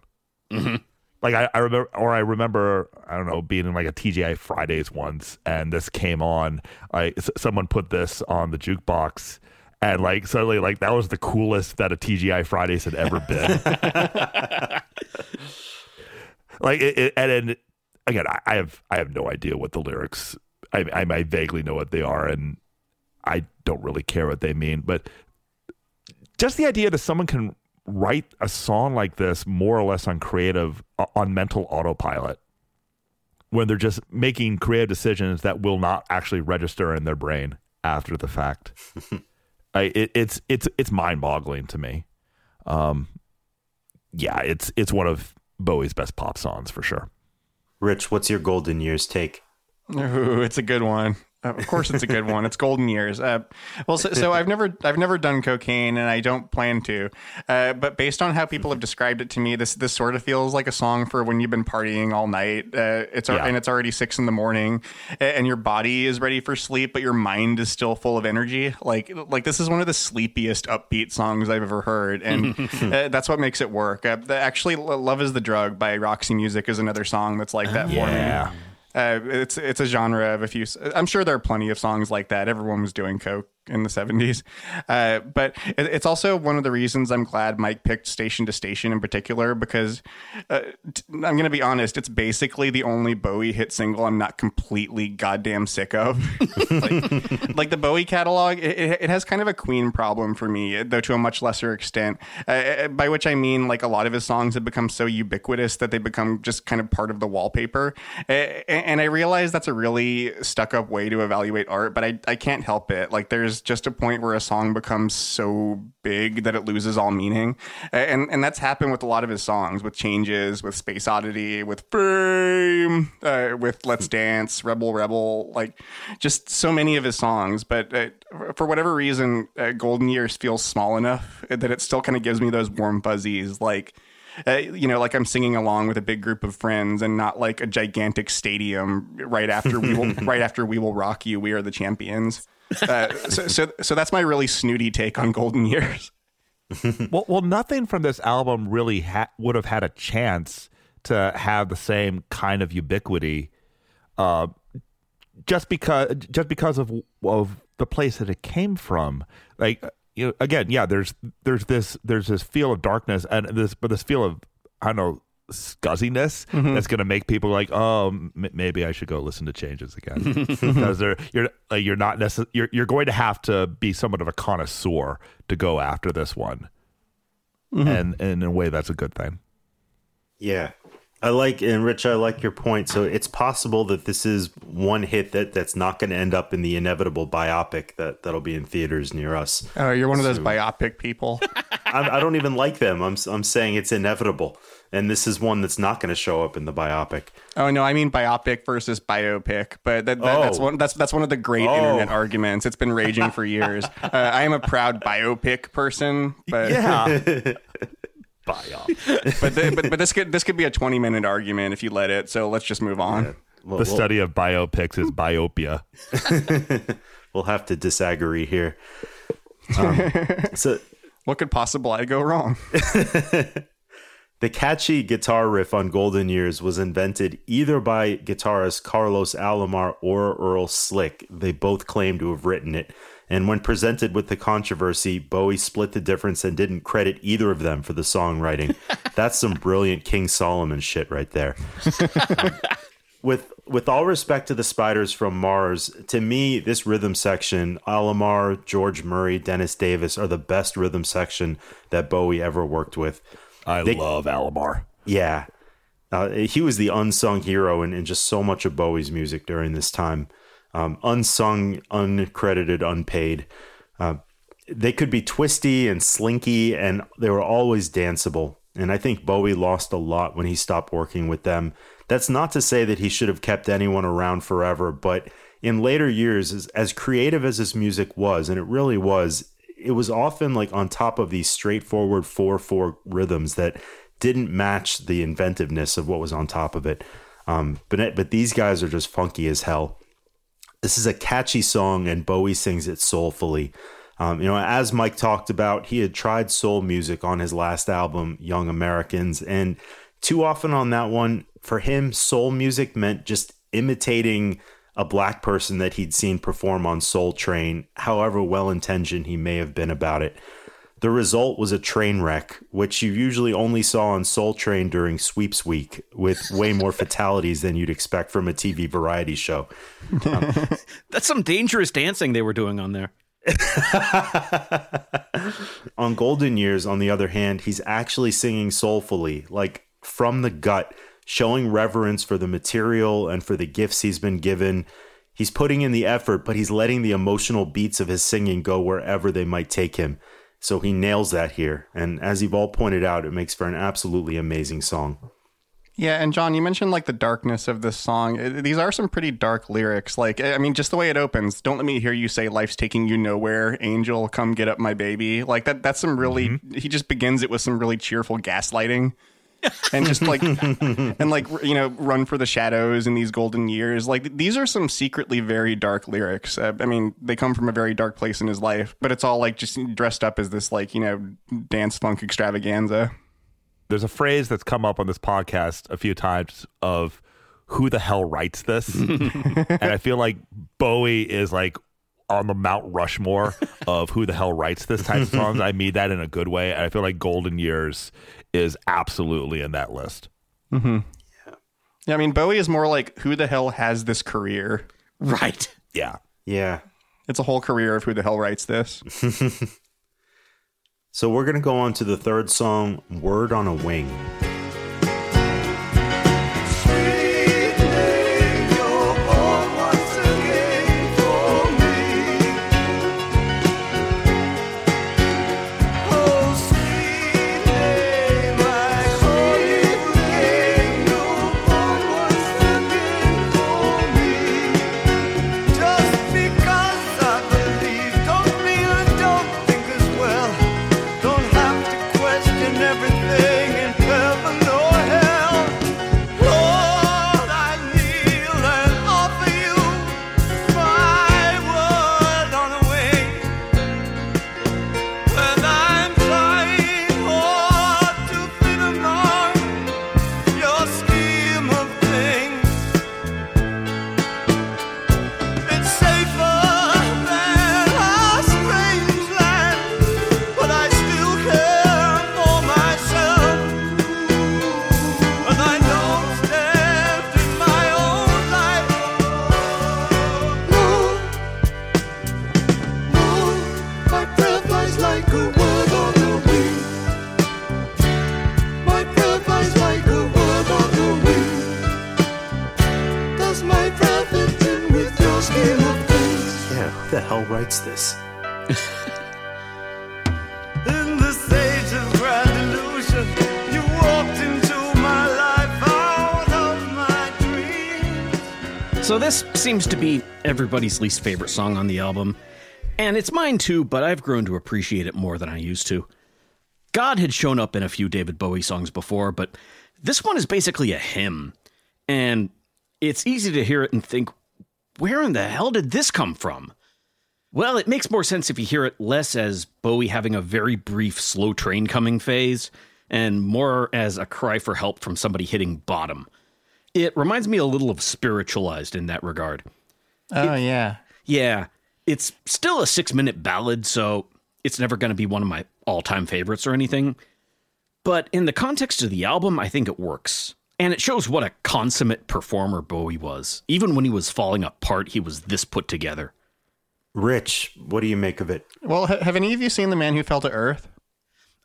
Like I, I remember, or I remember, I don't know, being in like a TGI Fridays once, and this came on. Like s- someone put this on the jukebox, and like suddenly, like that was the coolest that a TGI Fridays had ever been. [LAUGHS] like it, it, and then again, I, I have I have no idea what the lyrics. I, I might vaguely know what they are, and I don't really care what they mean. But just the idea that someone can write a song like this more or less on creative on mental autopilot when they're just making creative decisions that will not actually register in their brain after the fact [LAUGHS] I, it, it's it's it's mind-boggling to me um yeah it's it's one of bowie's best pop songs for sure Rich, what's your golden years take? Ooh, it's a good one. Uh, Of course, it's a good one. It's golden years. Uh, well, so, so I've never, I've never done cocaine, and I don't plan to. Uh, but based on how people have described it to me, this this sort of feels like a song for when you've been partying all night. Uh, it's Yeah. and it's already six in the morning, and your body is ready for sleep, but your mind is still full of energy. Like like this is one of the sleepiest upbeat songs I've ever heard, and [LAUGHS] uh, that's what makes it work. Uh, the, actually, "Love Is the Drug" by Roxy Music is another song that's like that for me. Uh, it's it's a genre of a few. I'm sure there are plenty of songs like that. Everyone was doing coke in the 70s, uh, but it, it's also one of the reasons I'm glad Mike picked Station to Station in particular because uh, t- I'm going to be honest. It's basically the only Bowie hit single I'm not completely goddamn sick of. [LAUGHS] like, like the Bowie catalog, it, it has kind of a Queen problem for me, though to a much lesser extent. Uh, by which I mean, like a lot of his songs have become so ubiquitous that they become just kind of part of the wallpaper. Uh, and I realize that's a really stuck up way to evaluate art, but I, I can't help it. Like there's just a point where a song becomes so big that it loses all meaning. And, and that's happened with a lot of his songs, with Changes, with Space Oddity, with Fame, uh, with Let's Dance, Rebel Rebel, like just so many of his songs. But uh, for whatever reason, uh, Golden Years feels small enough that it still kind of gives me those warm fuzzies. Like, uh, you know, like I'm singing along with a big group of friends and not like a gigantic stadium right after we will, [LAUGHS] right after we will rock you. We are the champions. Uh, so, so, so that's my really snooty take on Golden Years. [LAUGHS] well, well, nothing from this album really ha- would have had a chance to have the same kind of ubiquity, uh, just because just because of of the place that it came from. Like you know, again, yeah, there's there's this there's this feel of darkness and this but this feel of I don't know scuzziness mm-hmm. that's going to make people like oh m- maybe I should go listen to changes again. Because they're you're like you're not necess- you're you're going to have to be somewhat of a connoisseur to go after this one. Mm-hmm. And, and in a way that's a good thing. Yeah. I like and Rich, I like your point. So it's possible that this is one hit that that's not going to end up in the inevitable biopic that that'll be in theaters near us. Oh, you're one of those biopic people. [LAUGHS] I, I don't even like them. I'm I'm saying it's inevitable, and this is one that's not going to show up in the biopic. Oh no, I mean biopic versus biopic, but that, that, that's Oh. one that's that's one of the great Oh. internet arguments. It's been raging for years. [LAUGHS] uh, I am a proud biopic person, but yeah [LAUGHS] Biop. but, the, but but this could this could be a 20 minute argument if you let it. So let's just move on. Well, the we'll- study of biopics is biopia [LAUGHS] We'll have to disagree here. Um, [LAUGHS] so What could possibly go wrong? [LAUGHS] The catchy guitar riff on Golden Years was invented either by guitarist Carlos Alomar or Earl Slick. They both claim to have written it. And when presented with the controversy, Bowie split the difference and didn't credit either of them for the songwriting. [LAUGHS] That's some brilliant King Solomon shit right there. [LAUGHS] Um, with with all respect to the spiders from Mars, to me, this rhythm section, Alomar, George Murray, Dennis Davis are the best rhythm section that Bowie ever worked with. I They- love Alomar Yeah. Uh, he was the unsung hero in, in just so much of Bowie's music during this time. Um, unsung, uncredited, unpaid. Uh, they could be twisty and slinky, and they were always danceable. And I think Bowie lost a lot when he stopped working with them. That's not to say that he should have kept anyone around forever, but in later years, as, as creative as his music was, and it really was, it was often like on top of these straightforward 4 4 rhythms that didn't match the inventiveness of what was on top of it. Um, but, but these guys are just funky as hell. This is a catchy song, and Bowie sings it soulfully. Um, you know, as Mike talked about, he had tried soul music on his last album, Young Americans, and too often on that one, for him, soul music meant just imitating a black person that he'd seen perform on Soul Train, however well intentioned he may have been about it. The result was a train wreck, which you usually only saw on Soul Train during Sweeps Week, with way more [LAUGHS] fatalities than you'd expect from a TV variety show. [LAUGHS] That's some dangerous dancing they were doing on there. [LAUGHS] on Golden Years, on the other hand, he's actually singing soulfully, like from the gut, showing reverence for the material and for the gifts he's been given. He's putting in the effort, but he's letting the emotional beats of his singing go wherever they might take him. So he nails that here. And as you've all pointed out, it makes for an absolutely amazing song. Yeah, and John, you mentioned like the darkness of this song. It- these are some pretty dark lyrics. Like, I mean, just the way it opens. Don't let me hear you say life's taking you nowhere, angel, come get up my baby. Like that that's some really mm-hmm. he just begins it with some really cheerful gaslighting. And just like [LAUGHS] and like you know run for the shadows in these golden years like these are some secretly very dark lyrics uh, i mean they come from a very dark place in his life but it's all like just dressed up as this like you know dance funk extravaganza There's a phrase that's come up on this podcast a few times of who the hell writes this? [LAUGHS] and I feel like Bowie is like on the Mount Rushmore of who the hell writes this type of songs. I mean that in a good way. And I feel like Golden Years is absolutely in that list. mm-hmm yeah i mean bowie is more like who the hell has this career Right. Yeah. Yeah. It's a whole career of who the hell writes this. [LAUGHS] So we're going to go on to the third song, Word on a Wing. Seems to be everybody's least favorite song on the album. And it's mine too, but I've grown to appreciate it more than I used to. God had shown up in a few David Bowie songs before, but this one is basically a hymn. And it's easy to hear it and think, where in the hell did this come from? Well, it makes more sense if you hear it less as Bowie having a very brief slow train coming phase and more as a cry for help from somebody hitting bottom. It reminds me a little of Spiritualized in that regard. Oh yeah. Yeah, it's still a six minute ballad, so it's never going to be one of my all time favorites or anything. But in the context of the album, I think it works. And it shows what a consummate performer Bowie was. Even when he was falling apart, he was this put together. Rich, what do you make of it? Well, ha- have any of you seen The Man Who Fell to Earth?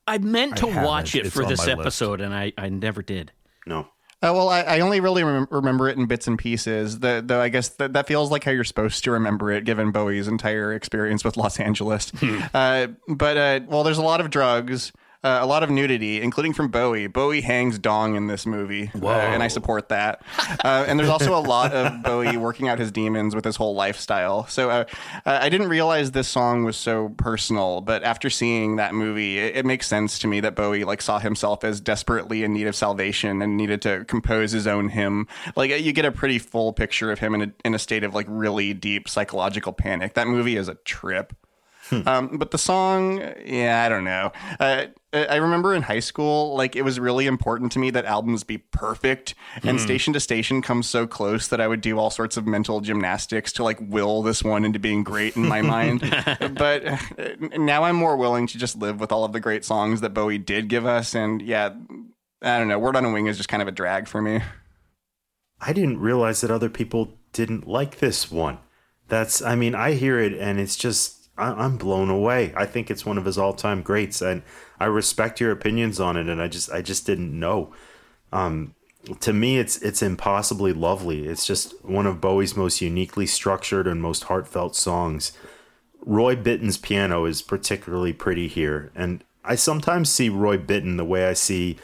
I meant to haven't. watch it It's for this my list. episode, and I, I never did. No. Uh, well, I, I only really rem- remember it in bits and pieces. The, though I guess that that feels like how you're supposed to remember it, given Bowie's entire experience with Los Angeles. uh, but uh, well, there's a lot of drugs. Uh, a lot of nudity, including from Bowie. Bowie hangs dong in this movie, uh, and I support that. uh, and there's also a lot of [LAUGHS] Bowie working out his demons with his whole lifestyle. So uh, uh, I didn't realize this song was so personal, but after seeing that movie, it, it makes sense to me that Bowie like saw himself as desperately in need of salvation and needed to compose his own hymn. Like you get a pretty full picture of him in a, in a state of like really deep psychological panic. That movie is a trip. Um, but the song, yeah, I don't know. Uh, I remember in high school, like it was really important to me that albums be perfect, and Station to Station comes so close that I would do all sorts of mental gymnastics to like will this one into being great in my [LAUGHS] mind. but uh, now I'm more willing to just live with all of the great songs that Bowie did give us, and yeah, I don't know. Word on a Wing is just kind of a drag for me. I didn't realize that other people didn't like this one. That's, I mean, I hear it and it's just, I, I'm blown away. I think it's one of his all-time greats, and I respect your opinions on it. And I just, I just didn't know. Um, to me, it's it's impossibly lovely. It's just one of Bowie's most uniquely structured and most heartfelt songs. Roy Bittan's piano is particularly pretty here, and I sometimes see Roy Bittan the way I see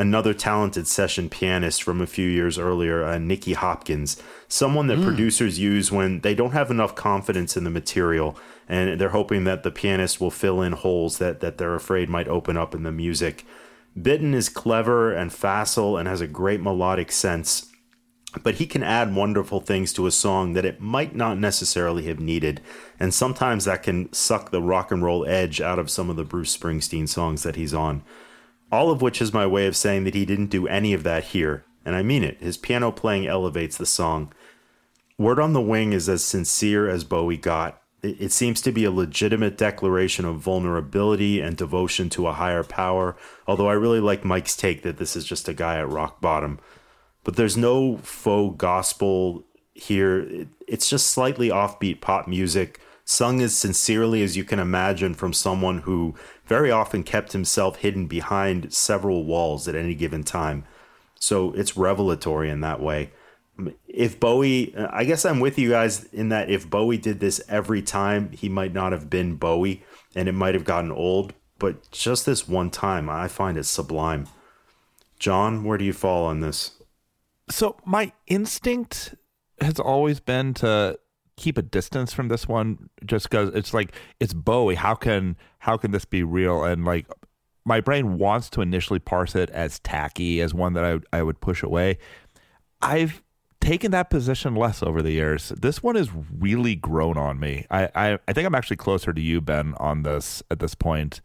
another talented session pianist from a few years earlier, uh, Nicky Hopkins, someone that producers use when they don't have enough confidence in the material and they're hoping that the pianist will fill in holes that, that they're afraid might open up in the music. Bittan is clever and facile and has a great melodic sense, but he can add wonderful things to a song that it might not necessarily have needed. And sometimes that can suck the rock and roll edge out of some of the Bruce Springsteen songs that he's on. All of which is my way of saying that he didn't do any of that here. And I mean it. His piano playing elevates the song. Word on the Wing is as sincere as Bowie got. It seems to be a legitimate declaration of vulnerability and devotion to a higher power, although I really like Mike's take that this is just a guy at rock bottom. But there's no faux gospel here. It- It's just slightly offbeat pop music, sung as sincerely as you can imagine from someone who very often kept himself hidden behind several walls at any given time. So it's revelatory in that way. If Bowie, uh, I guess I'm with you guys in that if Bowie did this every time, he might not have been Bowie and it might have gotten old. But just this one time, I find it sublime. John, where do you fall on this? So my instinct has always been to keep a distance from this one just because it's like it's Bowie. How can how can this be real? And like my brain wants to initially parse it as tacky, as one that I I would push away. I've taken that position less over the years. This one has really grown on me. I I, I think I'm actually closer to you, Ben, on this at this point.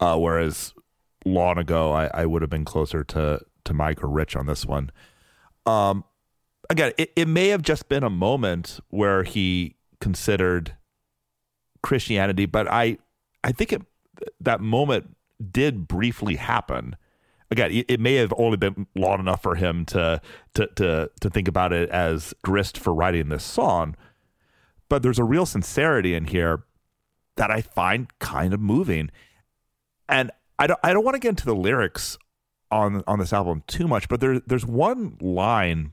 Uh, whereas long ago I, I would have been closer to to Mike or Rich on this one. Um, again, it, it may have just been a moment where he considered Christianity, but I I think it that moment did briefly happen. Again, it, it may have only been long enough for him to to to to think about it as grist for writing this song, but there's a real sincerity in here that I find kind of moving. And I don't I don't want to get into the lyrics on on this album too much, but there there's one line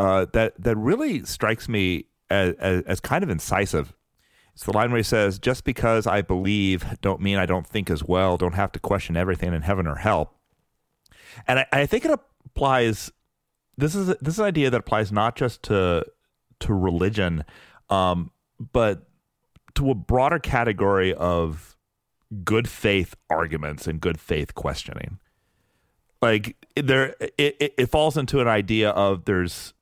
uh, that that really strikes me as, as as kind of incisive. It's the line where he says, "Just because I believe, don't mean I don't think as well. Don't have to question everything in heaven or hell." And I, I think it applies. This is this is an idea that applies not just to to religion, um, but to a broader category of good faith arguments and good faith questioning like there it, it, it falls into an idea of there's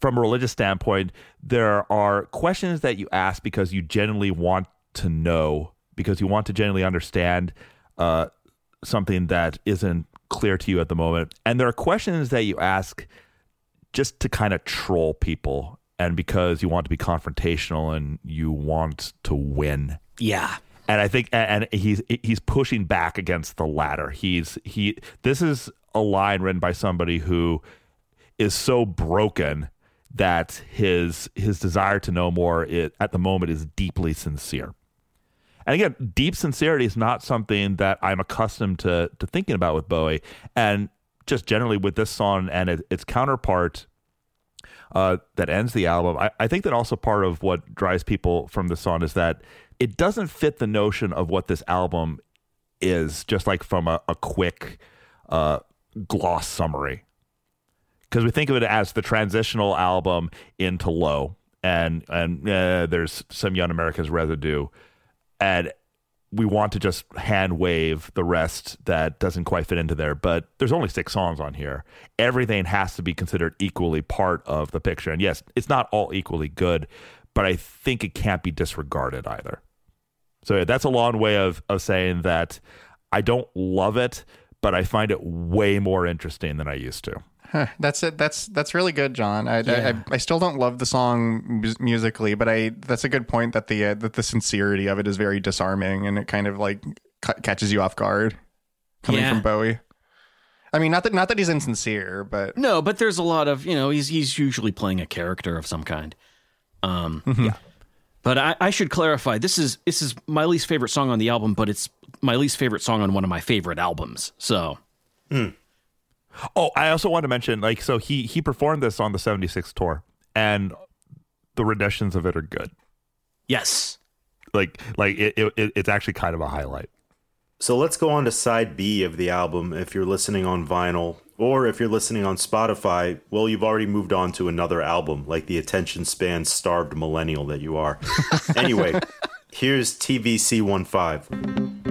from a religious standpoint there are questions that you ask because you genuinely want to know because you want to genuinely understand uh, something that isn't clear to you at the moment and there are questions that you ask just to kind of troll people and because you want to be confrontational and you want to win Yeah. and I think and and he's he's pushing back against the latter. He's he this is a line written by somebody who is so broken that his his desire to know more it, at the moment is deeply sincere. And again, deep sincerity is not something that I'm accustomed to to thinking about with Bowie, and just generally with this song and it, its counterpart uh, that ends the album. I, I think that also part of what drives people from the song is that it doesn't fit the notion of what this album is, just like from a, a quick uh, gloss summary. Because we think of it as the transitional album into Low, and and uh, there's some Young Americans residue, and we want to just hand wave the rest that doesn't quite fit into there. But there's only six songs on here. Everything has to be considered equally part of the picture. And yes, it's not all equally good, but I think it can't be disregarded either. So that's a long way of, of saying that I don't love it, but I find it way more interesting than I used to. Huh, [LAUGHS] that's it. That's that's really good, John. I, Yeah. I, I still don't love the song mus- musically, but I that's a good point that the uh, that the sincerity of it is very disarming and it kind of like ca- catches you off guard coming Yeah. from Bowie. I mean, not that not that he's insincere, but No, but there's a lot of you know he's he's usually playing a character of some kind. Um, yeah. But I, I should clarify this is this is my least favorite song on the album, but it's my least favorite song on one of my favorite albums. So Oh, I also want to mention, like, so he he performed this on the '76 tour, and the renditions of it are good. yes, Like, like it, it it's actually kind of a highlight. So let's go on to side B of the album. If you're listening on vinyl or if you're listening on Spotify, well, you've already moved on to another album, like the attention span starved millennial that you are. [LAUGHS] anyway, here's TVC 15.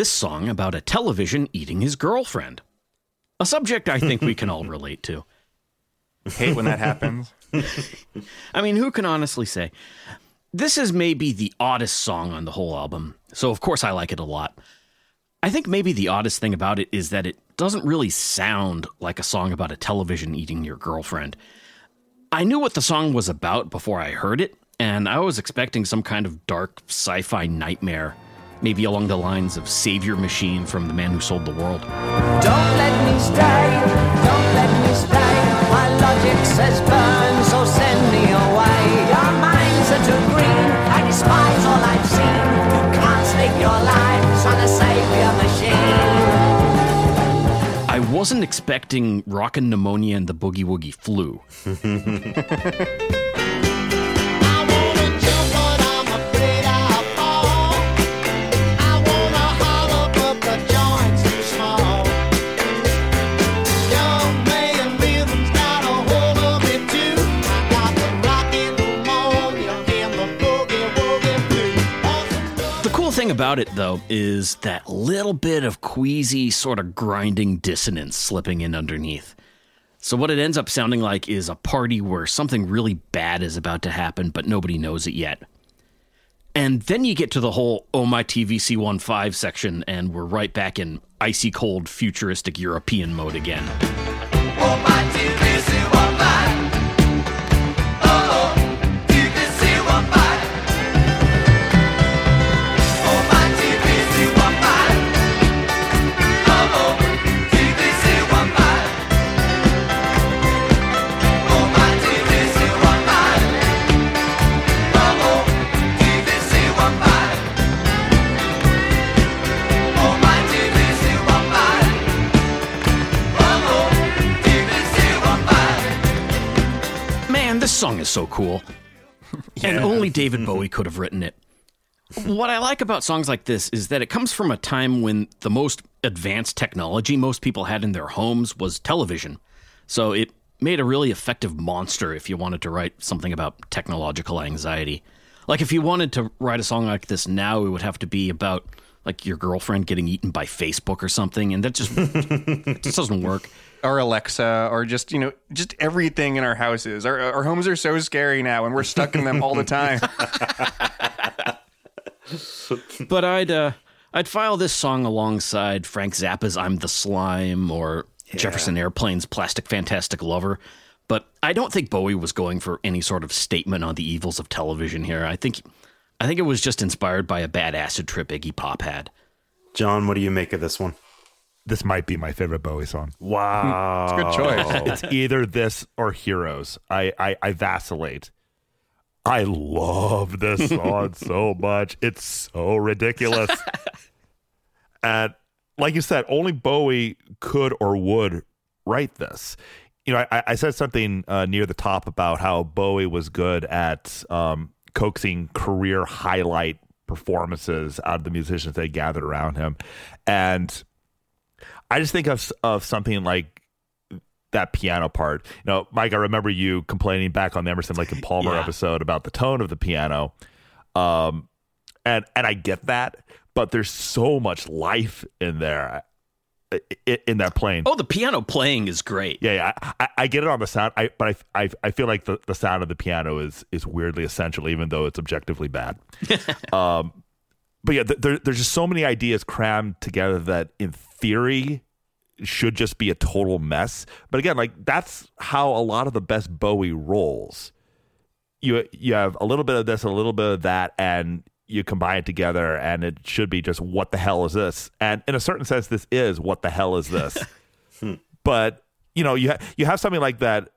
This song about a television eating his girlfriend, a subject I think we can all [LAUGHS] relate to. hate when that happens. [LAUGHS] I mean, who can honestly say? This is maybe the oddest song on the whole album, so of course I like it a lot. I think maybe the oddest thing about it is that it doesn't really sound like a song about a television eating your girlfriend. I knew what the song was about before I heard it, and I was expecting some kind of dark sci fi nightmare, maybe along the lines of Savior Machine from The Man Who Sold the World. Don't let me stay, don't let me stay. My logic says burn, so send me away. Your minds are too green, I despise all I've seen. You can't stake your lives on a savior machine. I wasn't expecting Rockin' Pneumonia and the Boogie Woogie Flu. [LAUGHS] about it, though, is that little bit of queasy, sort of grinding dissonance slipping in underneath. So, what it ends up sounding like is a party where something really bad is about to happen, but nobody knows it yet. And then you get to the whole Oh My TVC 15 section, and we're right back in icy cold, futuristic European mode again. Oh, song is so cool. [LAUGHS] And only David Bowie could have written it. [LAUGHS] what I like about songs like this is that it comes from a time when the most advanced technology most people had in their homes was television. So it made a really effective monster if you wanted to write something about technological anxiety. Like if you wanted to write a song like this now, it would have to be about like your girlfriend getting eaten by Facebook or something, and that just [LAUGHS] it just doesn't work. Or Alexa, or just you know, just everything in our houses. Our, our homes are so scary now, and we're stuck in them all the time. [LAUGHS] but I'd uh, I'd file this song alongside Frank Zappa's "I'm the Slime" or Jefferson Airplane's "Plastic Fantastic Lover." But I don't think Bowie was going for any sort of statement on the evils of television here. I think I think it was just inspired by a bad acid trip Iggy Pop had. John, what do you make of this one? This might be my favorite Bowie song. Wow. It's a good choice. [LAUGHS] it's either this or Heroes. I, I, I vacillate. I love this [LAUGHS] song so much. It's so ridiculous. [LAUGHS] and like you said, only Bowie could or would write this. You know, I, I said something uh, near the top about how Bowie was good at um, coaxing career highlight performances out of the musicians they gathered around him. And I just think of of something like that piano part. You know, Mike, I remember you complaining back on the Emerson Lake and Palmer Yeah. episode about the tone of the piano. Um and and I get that, but there's so much life in there in that playing. Oh, the piano playing is great. Yeah, yeah, I, I, I get it on the sound, I, but I, I, I feel like the, the sound of the piano is is weirdly essential, even though it's objectively bad. [LAUGHS] um, but yeah, there, there's just so many ideas crammed together that, in theory, should just be a total mess. But again, like that's how a lot of the best Bowie rolls. You you have a little bit of this, a little bit of that, and you combine it together, and it should be just what the hell is this? And in a certain sense, this is what the hell is this. [LAUGHS] but you know, you ha- you have something like that,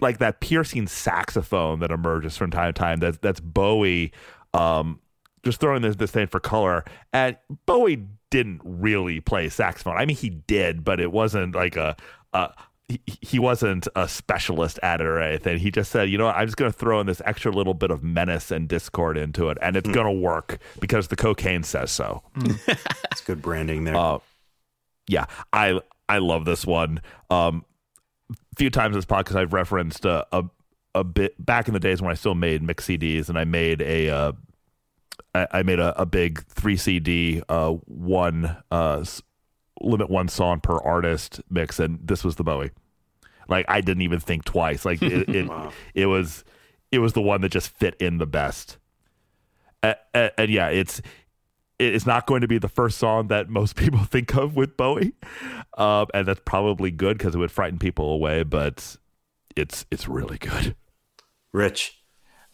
like that piercing saxophone that emerges from time to time. That's that's Bowie, um, just throwing this this thing for color. And Bowie didn't really play saxophone. I mean, he did, but it wasn't like a. a he, he wasn't a specialist at it or anything. He just said, you know what, I'm just going to throw in this extra little bit of menace and discord into it, and it's going to work because the cocaine says so. [LAUGHS] It's good branding there. Uh, yeah, I I love this one. Um, a few times in this podcast I've referenced a, a a bit back in the days when I still made mix CDs, and I made a uh, I, I made a, a big three CD uh, one uh, limit one song per artist mix, and this was the Bowie. Like I didn't even think twice. Like it [LAUGHS] it, it was it was the one that just fit in the best. A- a- and yeah, it's it's not going to be the first song that most [LAUGHS] people think of with Bowie, um, and that's probably good because it would frighten people away. But it's it's really good. Rich.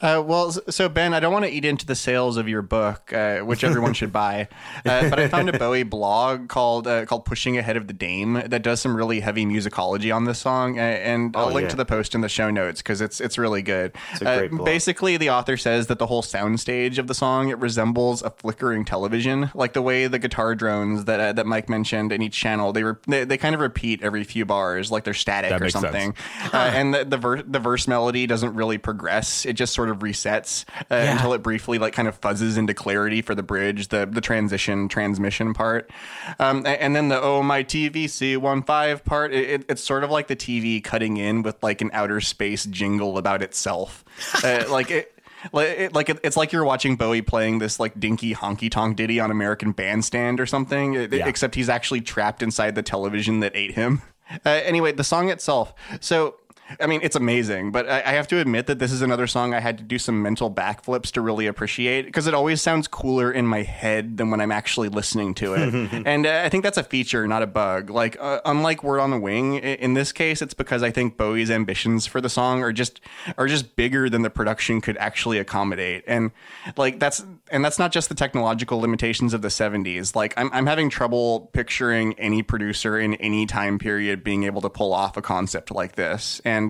Uh, well, so Ben, I don't want to eat into the sales of your book, uh, which everyone should buy. Uh, but I found a Bowie [LAUGHS] blog called uh, called "Pushing Ahead of the Dame" that does some really heavy musicology on this song, and I'll Oh, link yeah. to the post in the show notes because it's it's really good. great Uh, basically, the author says that the whole soundstage of the song it resembles a flickering television, like the way the guitar drones that uh, that Mike mentioned in each channel they, re- they they kind of repeat every few bars, like they're static That or something. Uh, and the the, ver- the verse melody doesn't really progress; it just sort of resets uh, until it briefly like kind of fuzzes into clarity for the bridge, the the transition transmission part, um, and then the oh my TVC one five part. It, it, it's sort of like the TV cutting in with like an outer space jingle about itself, uh, [LAUGHS] like it. Like, it, like it- it's like you're watching Bowie playing this like dinky honky tonk ditty on American Bandstand or something, Yeah. except he's actually trapped inside the television that ate him. Uh, anyway, the song itself. So, I mean, it's amazing, but I, I have to admit that this is another song I had to do some mental backflips to really appreciate because it always sounds cooler in my head than when I'm actually listening to it. [LAUGHS] and uh, I think that's a feature, not a bug. Like, uh, unlike Word on the Wing, in this case, it's because I think Bowie's ambitions for the song are just are just bigger than the production could actually accommodate. And like that's and that's not just the technological limitations of the 70s. Like I'm I'm having trouble picturing any producer in any time period being able to pull off a concept like this. And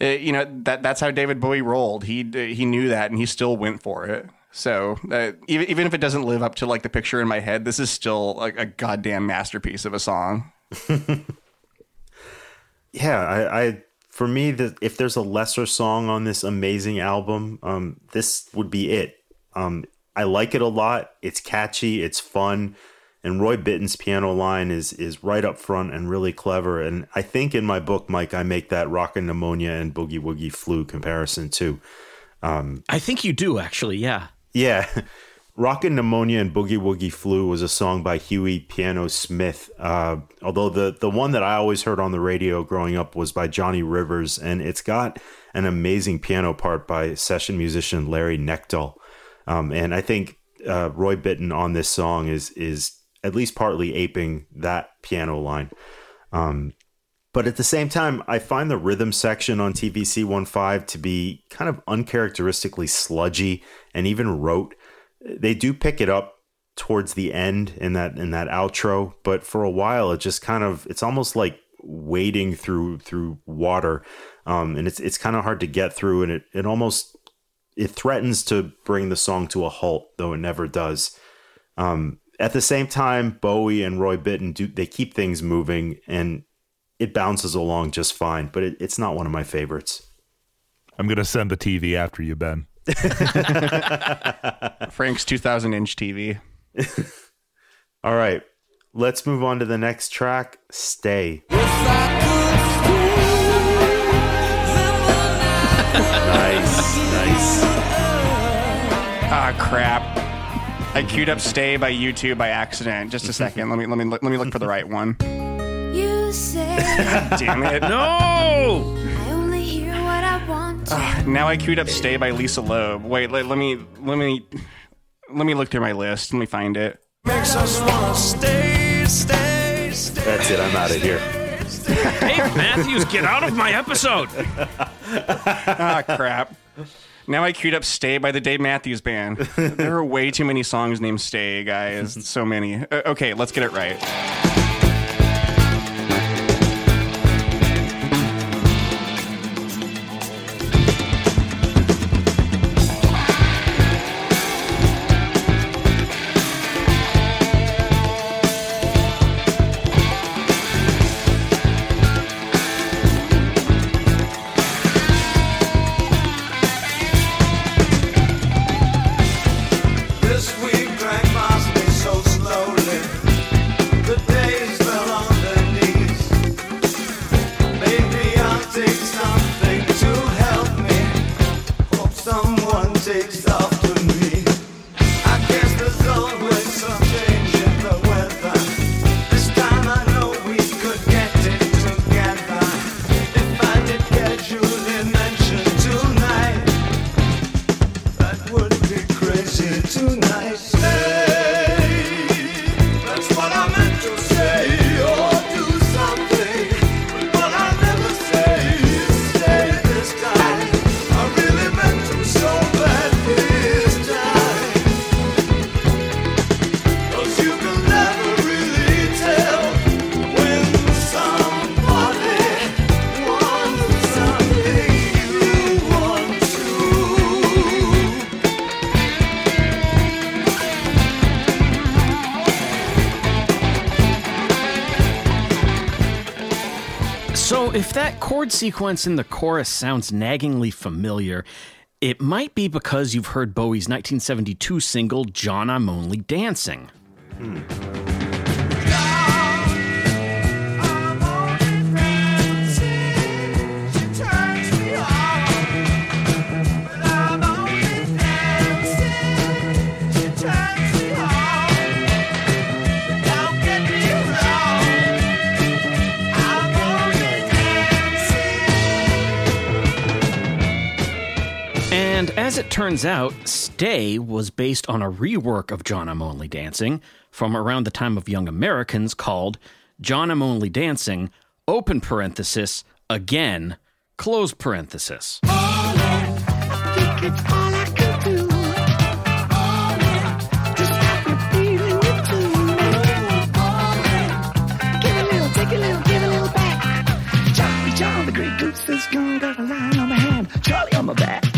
uh, you know that that's how David Bowie rolled. He he knew that and he still went for it. So uh, even even if it doesn't live up to like the picture in my head, this is still like a goddamn masterpiece of a song. [LAUGHS] yeah, I, I for me, the, if there's a lesser song on this amazing album, um, this would be it. Um, I like it a lot. It's catchy, it's fun, and Roy Bittan's piano line is is right up front and really clever. And I think in my book, Mike, I make that Rockin' Pneumonia and Boogie Woogie Flu comparison too. I think you do actually. Yeah. Yeah. [LAUGHS] Rockin' Pneumonia and Boogie Woogie Flu was a song by Huey Piano Smith. Uh, although the, the one that I always heard on the radio growing up was by Johnny Rivers, and it's got an amazing piano part by session musician Larry Knechtel. Um, and I think uh, Roy Bittan on this song is is at least partly aping that piano line. Um, but at the same time, I find the rhythm section on TVC 15 to be kind of uncharacteristically sludgy and even rote. They do pick it up towards the end in that in that outro, but for a while it just kind of it's almost like wading through through water. Um, and it's it's kind of hard to get through and it, it almost it threatens to bring the song to a halt, though it never does. Um, at the same time, Bowie and Roy Bittan do they keep things moving and it bounces along just fine, but it, it's not one of my favorites. I'm going to send the TV after you, Ben. [LAUGHS] [LAUGHS] Frank's 2,000 inch TV. [LAUGHS] All right, let's move on to the next track. Stay. nice, nice. Ah, crap. I queued up "Stay" by U2 by accident. Just a second. let me let me look, let me look for the right one. You say [LAUGHS] Damn it! No. I only hear what I want to. Now I queued up "Stay" by Lisa Loeb. Wait, let, let me let me let me look through my list. Let me find it. Makes us wanna stay, stay, stay. That's it. I'm out of here. Dave Matthews, get out of my episode. [LAUGHS] Ah, crap. Now I queued up "Stay" by the Dave Matthews Band. [LAUGHS] there are way too many songs named "Stay," guys. So many. Uh, okay, let's get it right. This if that chord sequence in the chorus sounds naggingly familiar, it might be because you've heard Bowie's 1972 single, John I'm Only Dancing. Hmm. And as it turns out, Stay was based on a rework of John I'm Only Dancing from around the time of Young Americans called John I'm Only Dancing, open parenthesis, again, close parenthesis. Charlie on my back.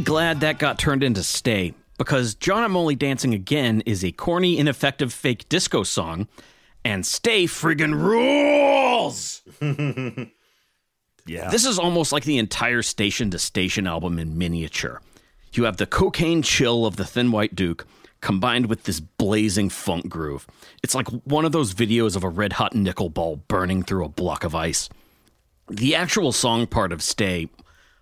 Really glad that got turned into Stay, because John I'm Only Dancing Again is a corny, ineffective fake disco song, and Stay friggin' rules! [LAUGHS] Yeah. This is almost like the entire Station to Station album in miniature. You have the cocaine chill of the Thin White Duke combined with this blazing funk groove. It's like one of those videos of a red hot nickel ball burning through a block of ice. The actual song part of Stay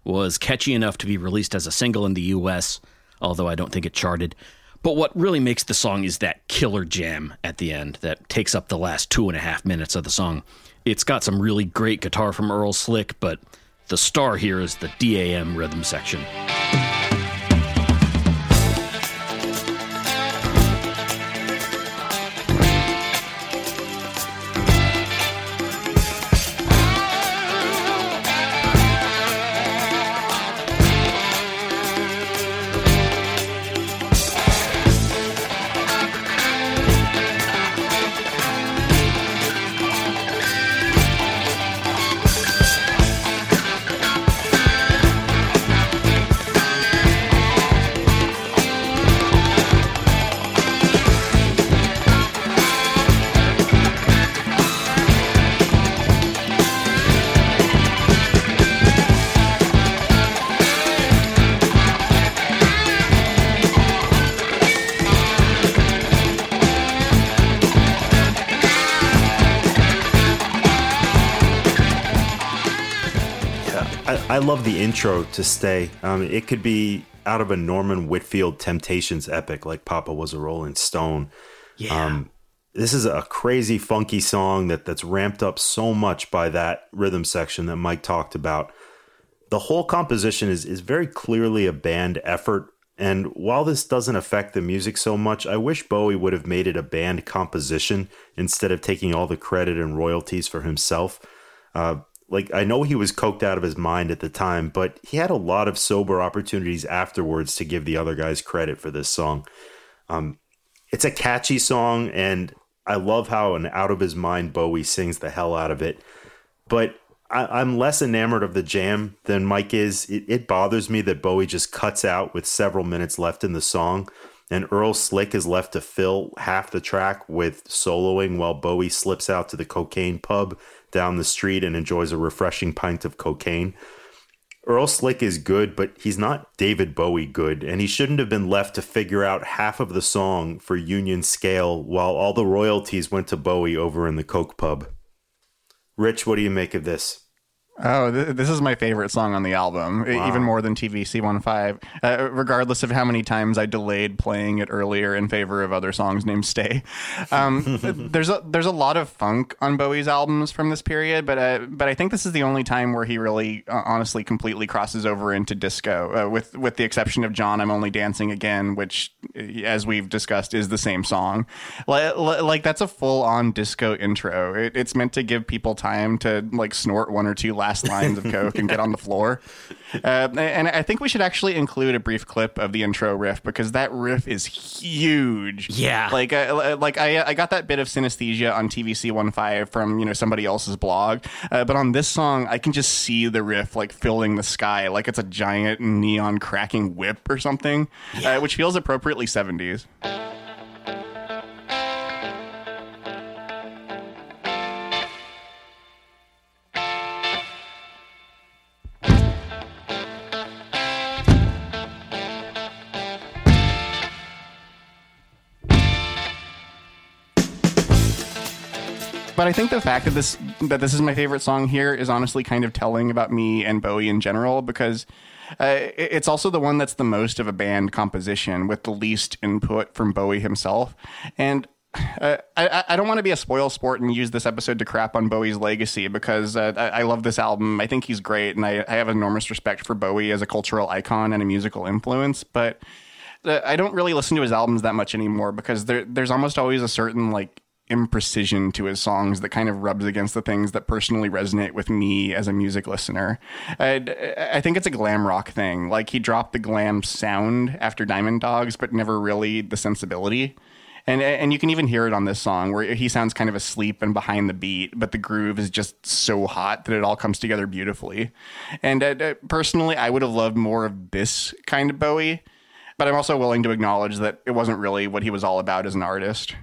was catchy enough to be released as a single in the US, although I don't think it charted. But what really makes the song is that killer jam at the end that takes up the last two and a half minutes of the song. It's got some really great guitar from Earl Slick, but the star here is the DAM rhythm section. Love the intro to Stay. Um, it could be out of a Norman Whitfield Temptations epic, like Papa was a Rolling Stone. Yeah. Um, this is a crazy, funky song that that's ramped up so much by that rhythm section that Mike talked about. The whole composition is is very clearly a band effort. And while this doesn't affect the music so much, I wish Bowie would have made it a band composition instead of taking all the credit and royalties for himself. Uh, like I know he was coked out of his mind at the time, but he had a lot of sober opportunities afterwards to give the other guys credit for this song. Um, it's a catchy song, and I love how an out of his mind Bowie sings the hell out of it. But I, I'm less enamored of the jam than Mike is. It, it bothers me that Bowie just cuts out with several minutes left in the song, and Earl Slick is left to fill half the track with soloing while Bowie slips out to the cocaine pub down the street and enjoys a refreshing pint of cocaine. Earl Slick is good, but he's not David Bowie good, and he shouldn't have been left to figure out half of the song for Union Scale while all the royalties went to Bowie over in the Coke pub. Rich, what do you make of this? Oh, th- this is my favorite song on the album, Wow. even more than TVC 15, uh, regardless of how many times I delayed playing it earlier in favor of other songs named Stay. Um, [LAUGHS] there's a there's a lot of funk on Bowie's albums from this period, but uh, but I think this is the only time where he really, uh, honestly, completely crosses over into disco, uh, with with the exception of John, I'm Only Dancing Again, which, uh, as we've discussed, is the same song. Like, like that's a full on disco intro. It, it's meant to give people time to like snort one or two last lines of coke and get on the floor. Uh, and I think we should actually include a brief clip of the intro riff because that riff is huge. Yeah. like uh, like I I got that bit of synesthesia on TVC 15 from you know somebody else's blog, uh, but on this song I can just see the riff like filling the sky like it's a giant neon cracking whip or something, uh, which feels appropriately 70s. But I think the fact that this that this is my favorite song here is honestly kind of telling about me and Bowie in general because uh, it's also the one that's the most of a band composition with the least input from Bowie himself and. Uh, I, I don't want to be a spoil sport and use this episode to crap on Bowie's legacy because uh, I, I love this album. I think he's great, and I, I have enormous respect for Bowie as a cultural icon and a musical influence. But uh, I don't really listen to his albums that much anymore because there, there's almost always a certain like imprecision to his songs that kind of rubs against the things that personally resonate with me as a music listener. I, I think it's a glam rock thing. Like he dropped the glam sound after Diamond Dogs, but never really the sensibility. And and you can even hear it on this song where he sounds kind of asleep and behind the beat, but the groove is just so hot that it all comes together beautifully. And uh, uh, personally, I would have loved more of this kind of Bowie, but I'm also willing to acknowledge that it wasn't really what he was all about as an artist.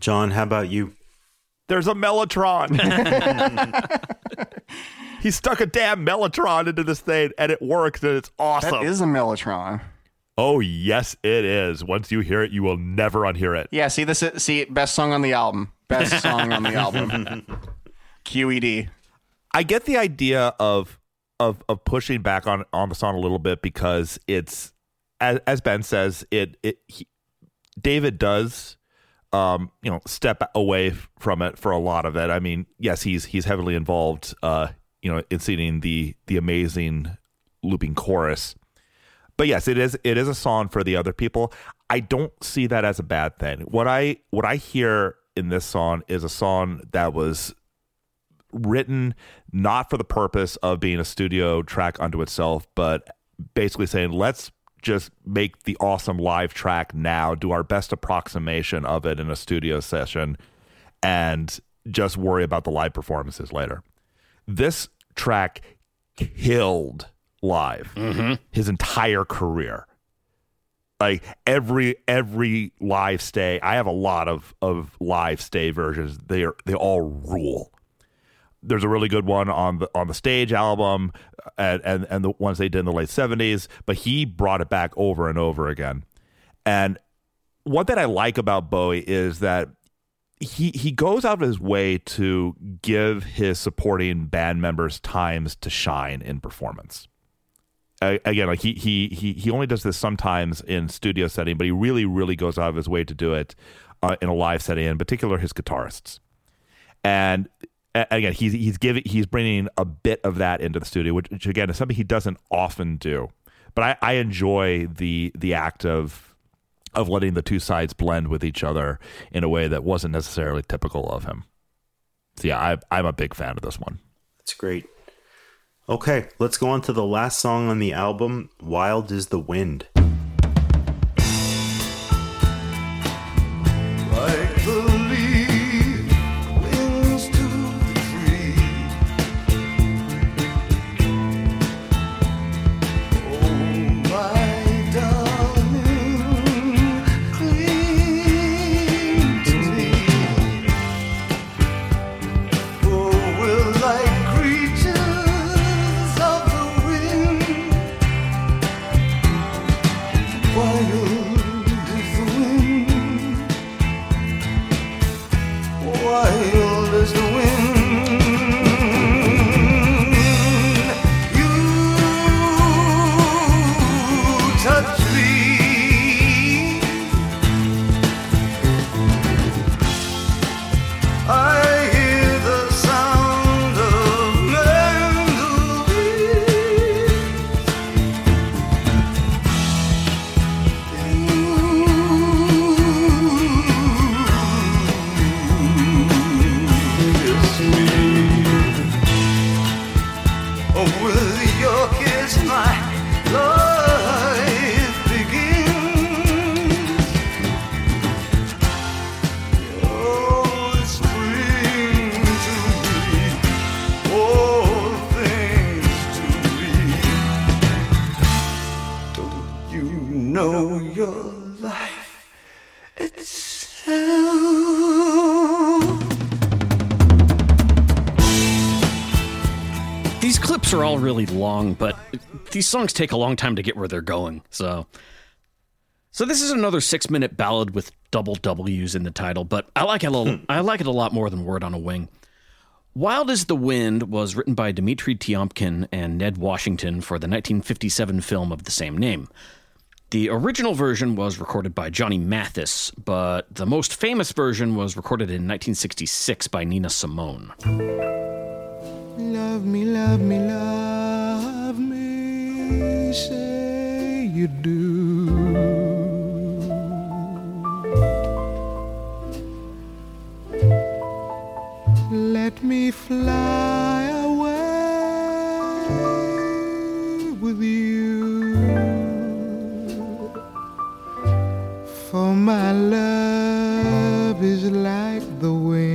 John, how about you? There's a Mellotron. [LAUGHS] [LAUGHS] he stuck a damn Mellotron into this thing and it works and it's awesome. That is a Mellotron. oh, yes, it is. Once you hear it, you will never unhear it. Yeah, see this is, see best song on the album. Best [LAUGHS] song on the album. QED. I get the idea of of of pushing back on on the song a little bit because it's as, as Ben says it it he, David does um you know step away from it for a lot of it. I mean, yes, he's he's heavily involved uh you know in singing the the amazing looping chorus. But yes, it is it is a song for the other people. I don't see that as a bad thing. What I what I hear in this song is a song that was written not for the purpose of being a studio track unto itself, but basically saying, let's just make the awesome live track now, do our best approximation of it in a studio session, and just worry about the live performances later. This track killed live mm-hmm. his entire career. Like every every live stay i have a lot of of live stay versions. They are they all rule there's a really good one on the on the stage album and and, and the ones they did in the late 70s but he brought it back over and over again and what that i like about bowie is that he he goes out of his way to give his supporting band members times to shine in performance uh, again, like he he he he only does this sometimes in studio setting, but he really really goes out of his way to do it uh, in a live setting, in particular his guitarists. And again, he's he's giving he's bringing a bit of that into the studio, which, which again is something he doesn't often do. But I, I enjoy the the act of of letting the two sides blend with each other in a way that wasn't necessarily typical of him. So yeah, I, I'm a big fan of this one. That's great. Okay, let's go on to the last song on the album, Wild is the Wind. Like are all really long, but these songs take a long time to get where they're going. So, so this is another six-minute ballad with double W's in the title, but I like it a little, I like it a lot more than Word on a Wing. Wild as the Wind was written by Dmitri Tiomkin and Ned Washington for the 1957 film of the same name. The original version was recorded by Johnny Mathis, but the most famous version was recorded in 1966 by Nina Simone. Love me, love me, love me, say you do. Let me fly away with you for my love is like the wind,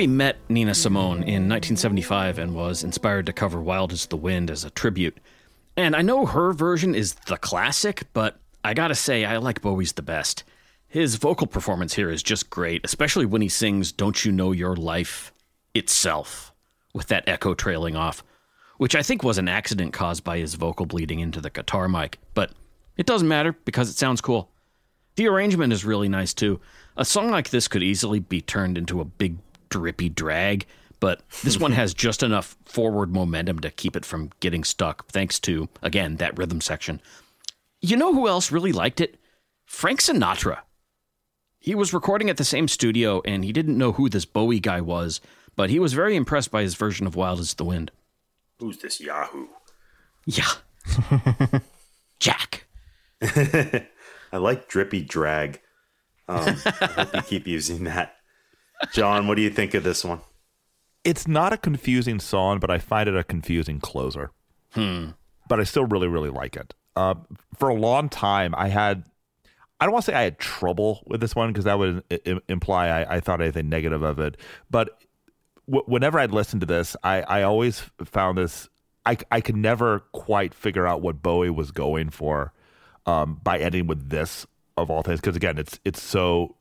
Bowie met Nina Simone in 1975 and was inspired to cover Wild as the Wind as a tribute. And I know her version is the classic, but I gotta say, I like Bowie's the best. His vocal performance here is just great, especially when he sings Don't You Know Your Life itself, with that echo trailing off, which I think was an accident caused by his vocal bleeding into the guitar mic, but it doesn't matter because it sounds cool. The arrangement is really nice too. A song like this could easily be turned into a big drippy drag, but this one [LAUGHS] has just enough forward momentum to keep it from getting stuck, thanks to, again, that rhythm section. You know who else really liked it? Frank Sinatra. He was recording at the same studio and he didn't know who this Bowie guy was, but he was very impressed by his version of Wild as the Wind. Who's this Yahoo? Yeah. [LAUGHS] Jack. [LAUGHS] I like drippy drag. Um, I hope you keep using that. John, what do you think of this one? It's not a confusing song, but I find it a confusing closer. Hmm. But I still really, really like it. Uh, for a long time, I had. I don't want to say I had trouble with this one because that would i- imply I, I thought anything negative of it. But w- whenever I'd listen to this, I, I always found this. I, I could never quite figure out what Bowie was going for um, by ending with this of all things. Because again, it's it's so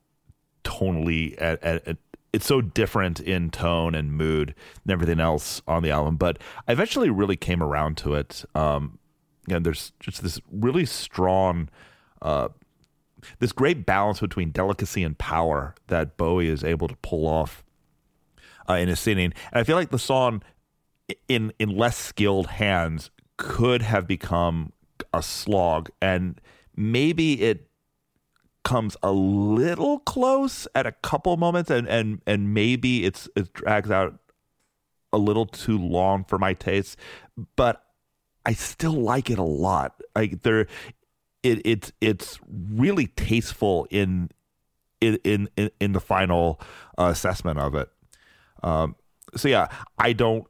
tonally and, and it's so different in tone and mood and everything else on the album. But I eventually really came around to it. Um, and there's just this really strong, uh, this great balance between delicacy and power that Bowie is able to pull off uh, in his singing. And I feel like the song, in in less skilled hands, could have become a slog, and maybe it comes a little close at a couple moments, and and and maybe it's it drags out a little too long for my taste, but I still like it a lot. Like there, it it's it's really tasteful in in in in, the final uh, assessment of it. Um, so yeah, I don't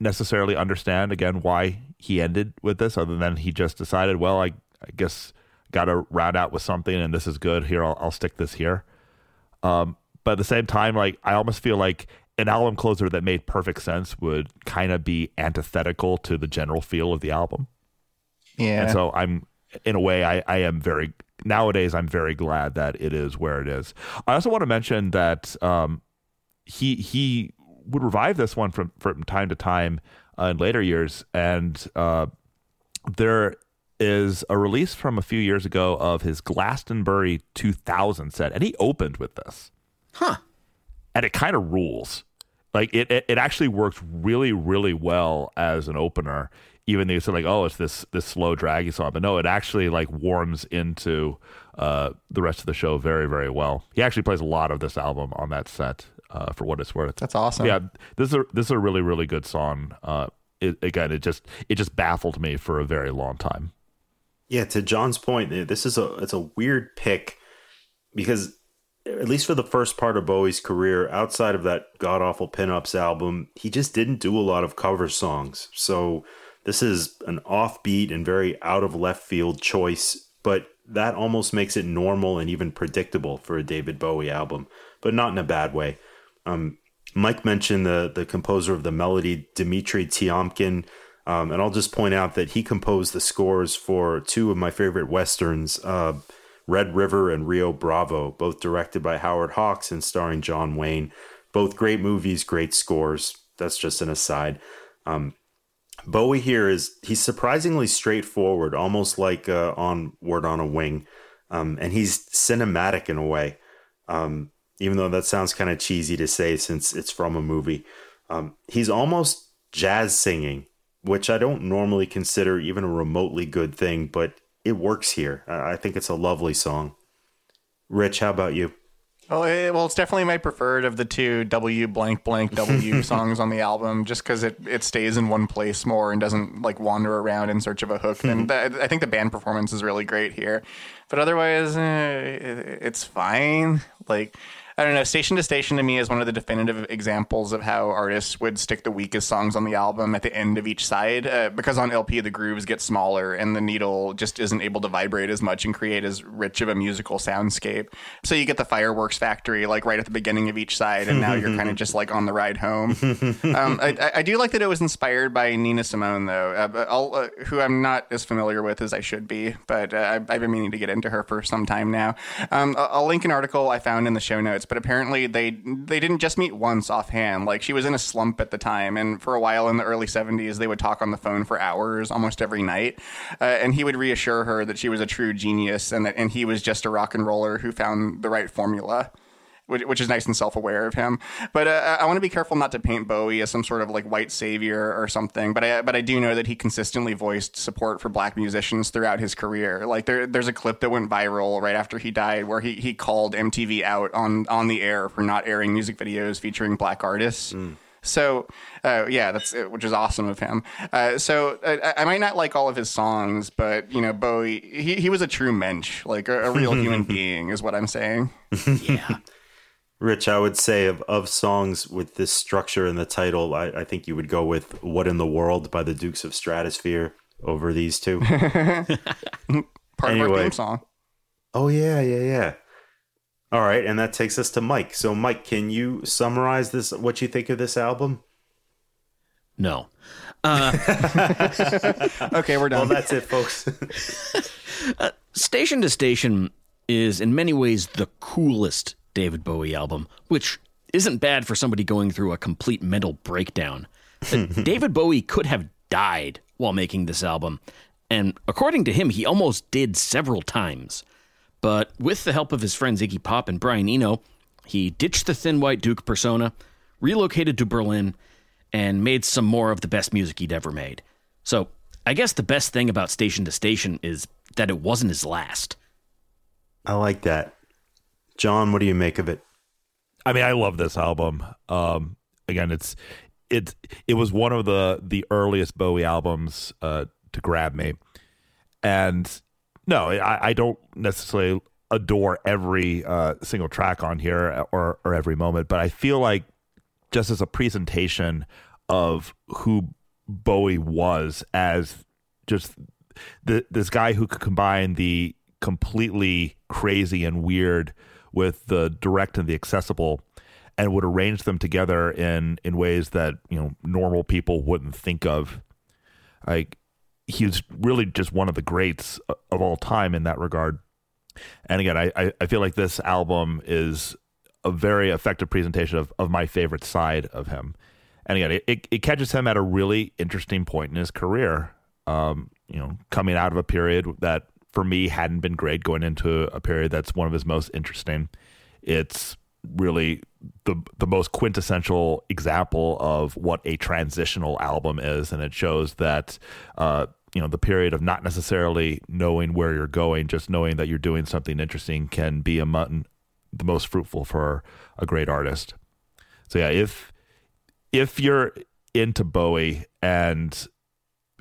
necessarily understand again why he ended with this, other than he just decided, well, I I guess got to round out with something, and this is good. Here, I'll, I'll stick this here. Um, but at the same time, like I almost feel like an album closer that made perfect sense would kind of be antithetical to the general feel of the album. Yeah. And so I'm, in a way, I, I am very, nowadays, I'm very glad that it is where it is. I also want to mention that um, he, he would revive this one from, from time to time uh, in later years. And uh, there is a release from a few years ago of his Glastonbury 2000 set, and he opened with this. Huh. And it kind of rules. Like it, it, it actually works really, really well as an opener. Even though you it's like, oh, it's this this slow draggy song, but no, it actually like warms into uh, the rest of the show very, very well. He actually plays a lot of this album on that set, uh, for what it's worth. That's awesome. Yeah, this is a, this is a really, really good song. Uh, it, again, it just it just baffled me for a very long time. Yeah, to John's point, eh, this is a it's a weird pick because at least for the first part of Bowie's career, outside of that god awful pinups album, he just didn't do a lot of cover songs. So this is an offbeat and very out of left field choice, but that almost makes it normal and even predictable for a David Bowie album, but not in a bad way. Um, Mike mentioned the the composer of the melody, Dmitry Tiomkin. Um, and I'll just point out that he composed the scores for two of my favorite westerns, uh, Red River and Rio Bravo, both directed by Howard Hawks and starring John Wayne. Both great movies, great scores. That's just an aside. Um, Bowie here is he's surprisingly straightforward, almost like uh, on Word on a Wing, um, and he's cinematic in a way. Um, even though that sounds kind of cheesy to say since it's from a movie, um, he's almost jazz singing, which I don't normally consider even a remotely good thing, but it works here. I think it's a lovely song. Rich, how about you? Well, it, well, it's definitely my preferred of the two W blank blank [LAUGHS] W songs on the album, just because it, it stays in one place more and doesn't like wander around in search of a hook. and th- I think the band performance is really great here, but otherwise, eh, it, it's fine. Like, I don't know. Station to Station to me is one of the definitive examples of how artists would stick the weakest songs on the album at the end of each side. Uh, because on LP, the grooves get smaller and the needle just isn't able to vibrate as much and create as rich of a musical soundscape. So you get the fireworks factory like right at the beginning of each side, and now you're kind of [LAUGHS] just like on the ride home. um, I, I- I do like that it was inspired by Nina Simone, though, uh, uh, who I'm not as familiar with as I should be, but uh, I've, I've been meaning to get into her for some time now. Um, I'll link an article I found in the show notes, but apparently they they didn't just meet once offhand. Like she was in a slump at the time, and for a while in the early 70s, they would talk on the phone for hours almost every night, uh, and he would reassure her that she was a true genius and that and he was just a rock and roller who found the right formula which, which is nice and self-aware of him. But uh, I want to be careful not to paint Bowie as some sort of like white savior or something. But I but I do know that he consistently voiced support for black musicians throughout his career. Like there there's a clip that went viral right after he died where he he called MTV out on on the air for not airing music videos featuring black artists. So, uh, yeah, that's it, which is awesome of him. Uh, so, I, I might not like all of his songs, but you know, Bowie, he, he was a true mensch, like a, a real human [LAUGHS] being, is what I'm saying. Yeah. Rich, I would say of, of songs with this structure and the title, I, I think you would go with What in the World by the Dukes of Stratosphear over these two. [LAUGHS] Part of our Anyway. theme song. oh, yeah, yeah, yeah. All right, and that takes us to Mike. So, Mike, can you summarize this? What you think of this album? No. Uh, [LAUGHS] okay, we're Well, done. that's it, folks. [LAUGHS] Uh, Station to Station is in many ways the coolest David Bowie album, which isn't bad for somebody going through a complete mental breakdown. [LAUGHS] David Bowie could have died while making this album, and according to him, he almost did several times. But with the help of his friends Iggy Pop and Brian Eno, he ditched the Thin White Duke persona, relocated to Berlin, and made some more of the best music he'd ever made. So, I guess the best thing about Station to Station is that it wasn't his last. I like that. John, what do you make of it? I mean, I love this album. Um, again, it's it it was one of the the earliest Bowie albums uh, to grab me, and no, I, I don't necessarily adore every uh, single track on here or or every moment, but I feel like just as a presentation of who Bowie was as just the, this guy who could combine the completely crazy and weird with the direct and the accessible and would arrange them together in in ways that you know normal people wouldn't think of. Like he's really just one of the greats of all time in that regard. And again i i, feel like this album is a very effective presentation of, of my favorite side of him. And again it, it, it catches him at a really interesting point in his career. Um you know coming out of a period that for me hadn't been great going into a period that's one of his most interesting it's really the the most quintessential example of what a transitional album is, and it shows that uh, you know the period of not necessarily knowing where you're going, just knowing that you're doing something interesting, can be a among the most fruitful for a great artist. So yeah, if if you're into Bowie and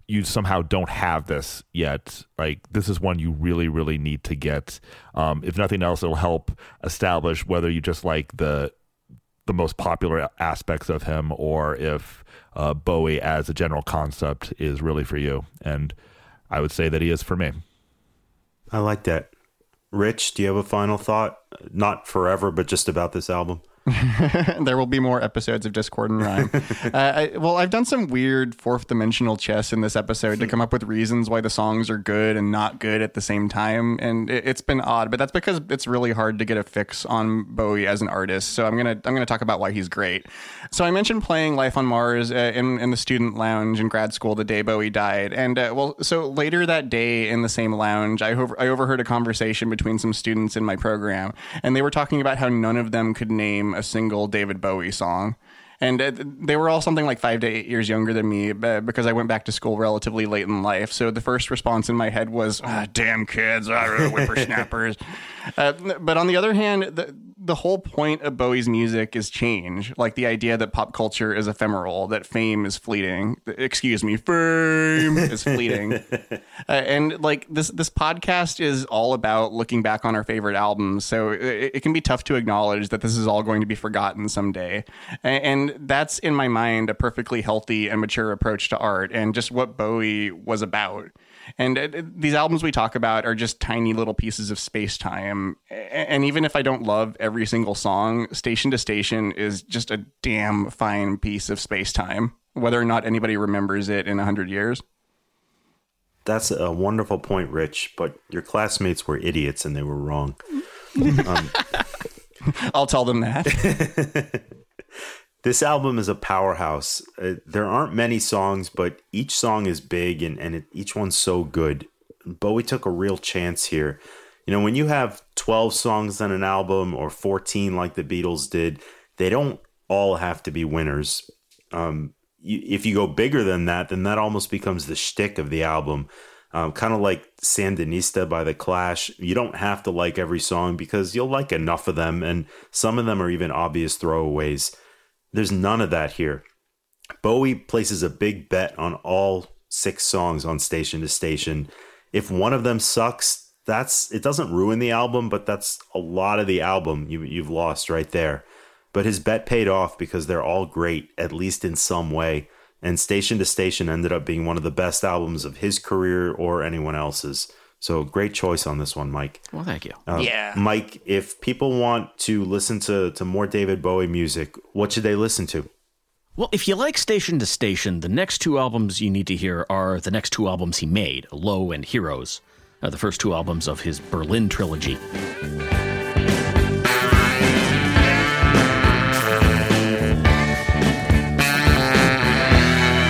you somehow don't have this yet, like this is one you really, really need to get. Um, if nothing else, it'll help establish whether you just like the the most popular aspects of him or if uh, Bowie as a general concept is really for you. And I would say that he is for me. I like that. Rich, do you have a final thought? Not forever, but just about this album. [LAUGHS] there will be more episodes of Discord and Rhyme. [LAUGHS] uh, I, well, I've done some weird fourth dimensional chess in this episode to come up with reasons why the songs are good and not good at the same time, and it, it's been odd. But that's because it's really hard to get a fix on Bowie as an artist. So I'm gonna I'm gonna talk about why he's great. So I mentioned playing Life on Mars uh, in in the student lounge in grad school the day Bowie died, and uh, well, so later that day in the same lounge, I over, I overheard a conversation between some students in my program, and they were talking about how none of them could name a single David Bowie song. And they were all something like five to eight years younger than me uh, because I went back to school relatively late in life. So the first response in my head was, ah, damn kids, ah, [LAUGHS] whippersnappers. uh, but on the other hand, the, the whole point of Bowie's music is change. Like the idea that pop culture is ephemeral, that fame is fleeting. Excuse me, fame is [LAUGHS] fleeting. Uh, and like this, this podcast is all about looking back on our favorite albums. So it, it can be tough to acknowledge that this is all going to be forgotten someday. A- And that's in my mind a perfectly healthy and mature approach to art and just what Bowie was about. And uh, these albums we talk about are just tiny little pieces of space time. And even if I don't love every single song, Station to Station is just a damn fine piece of space time, whether or not anybody remembers it in 100 years. That's a wonderful point, Rich, but your classmates were idiots and they were wrong. [LAUGHS] Um, I'll tell them that. [LAUGHS] this album is a powerhouse. Uh, there aren't many songs, but each song is big and, and it, each one's so good. Bowie took a real chance here. You know, when you have 12 songs on an album or 14 like the Beatles did, they don't all have to be winners. Um, you, if you go bigger than that, then that almost becomes the shtick of the album. Um, kind of like Sandinista by The Clash. You don't have to like every song because you'll like enough of them, and some of them are even obvious throwaways. There's none of that here. Bowie places a big bet on all six songs on Station to Station. If one of them sucks, that's it doesn't ruin the album, but that's a lot of the album you you've lost right there. But his bet paid off because they're all great, at least in some way. And Station to Station ended up being one of the best albums of his career or anyone else's. So great choice on this one, Mike. Well, thank you. Uh, Yeah. Mike, if people want to listen to, to more David Bowie music, what should they listen to? Well, if you like Station to Station, the next two albums you need to hear are the next two albums he made, Low and Heroes, uh, the first two albums of his Berlin trilogy.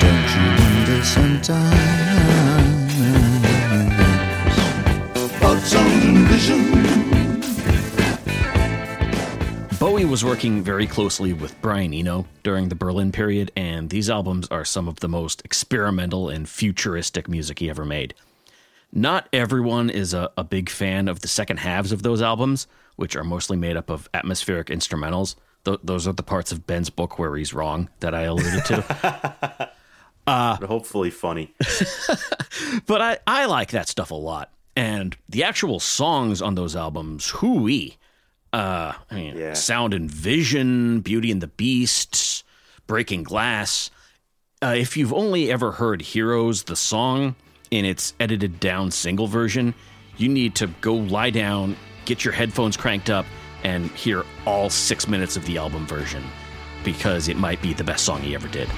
Don't you wonder sometimes Bowie was working very closely with Brian Eno during the Berlin period, and these albums are some of the most experimental and futuristic music he ever made. Not everyone is a, a big fan of the second halves of those albums, which are mostly made up of atmospheric instrumentals. Th- those are the parts of Ben's book where he's wrong that I alluded to. [LAUGHS] Uh, but hopefully funny. [LAUGHS] but I, I like that stuff a lot. And the actual songs on those albums, hooey. Uh, I mean, Yeah. Sound and Vision, Beauty and the Beast, Breaking Glass. Uh, if you've only ever heard Heroes, the song, in its edited down single version, you need to go lie down, get your headphones cranked up, and hear all six minutes of the album version because it might be the best song he ever did.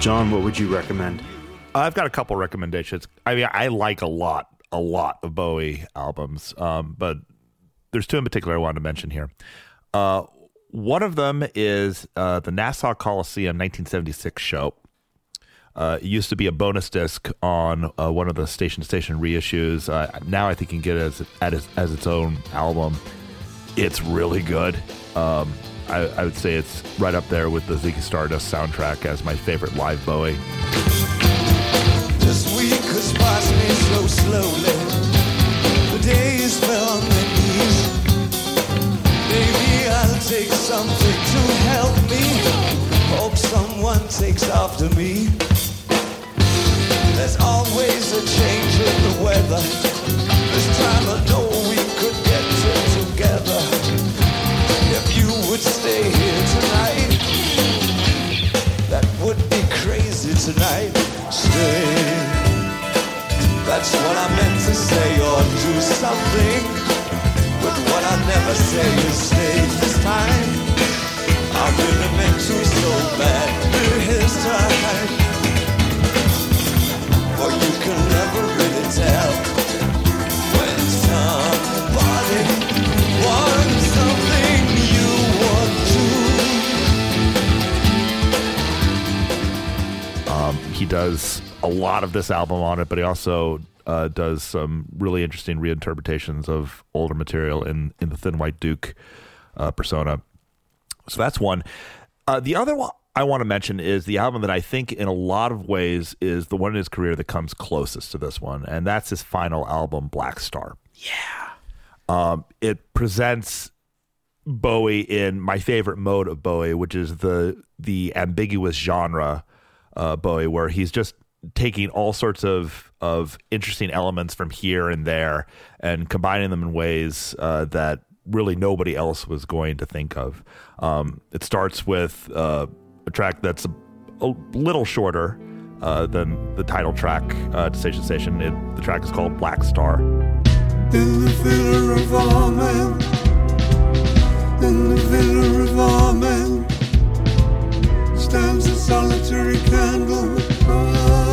John, what would you recommend? I've got a couple recommendations. I mean, I like a lot, a lot of Bowie albums, um, but there's two in particular I wanted to mention here. Uh, one of them is uh, the Nassau Coliseum 1976 show. Uh, it used to be a bonus disc on uh, one of the station to station reissues. Uh, now I think you can get it as, as, as its own album. It's really good. Um, I, I would say it's right up there with the Ziggy Stardust soundtrack as my favorite live Bowie. This week has passed me so slowly. The days fell on their knees. Maybe I'll take something to help me. Hope someone takes after me. There's always a change in the weather. could stay here tonight. That would be crazy tonight. Stay. That's what I meant to say or do something. But what I never say is stay this time. I really meant to so bad. This time. Does a lot of this album on it, but he also uh, does some really interesting reinterpretations of older material in in the Thin White Duke uh, persona. So that's one. Uh, the other one I want to mention is the album that I think, in a lot of ways, is the one in his career that comes closest to this one, and that's his final album, Blackstar. Yeah. Um, it presents Bowie in my favorite mode of Bowie, which is the the ambiguous genre uh, Bowie, where he's just taking all sorts of of interesting elements from here and there and combining them in ways uh, that really nobody else was going to think of. Um, it starts with uh, a track that's a, a little shorter uh, than the title track uh, to Station Station. It, the track is called Blackstar. In the villa of all men, in the villa of all men, stands a solitary candle.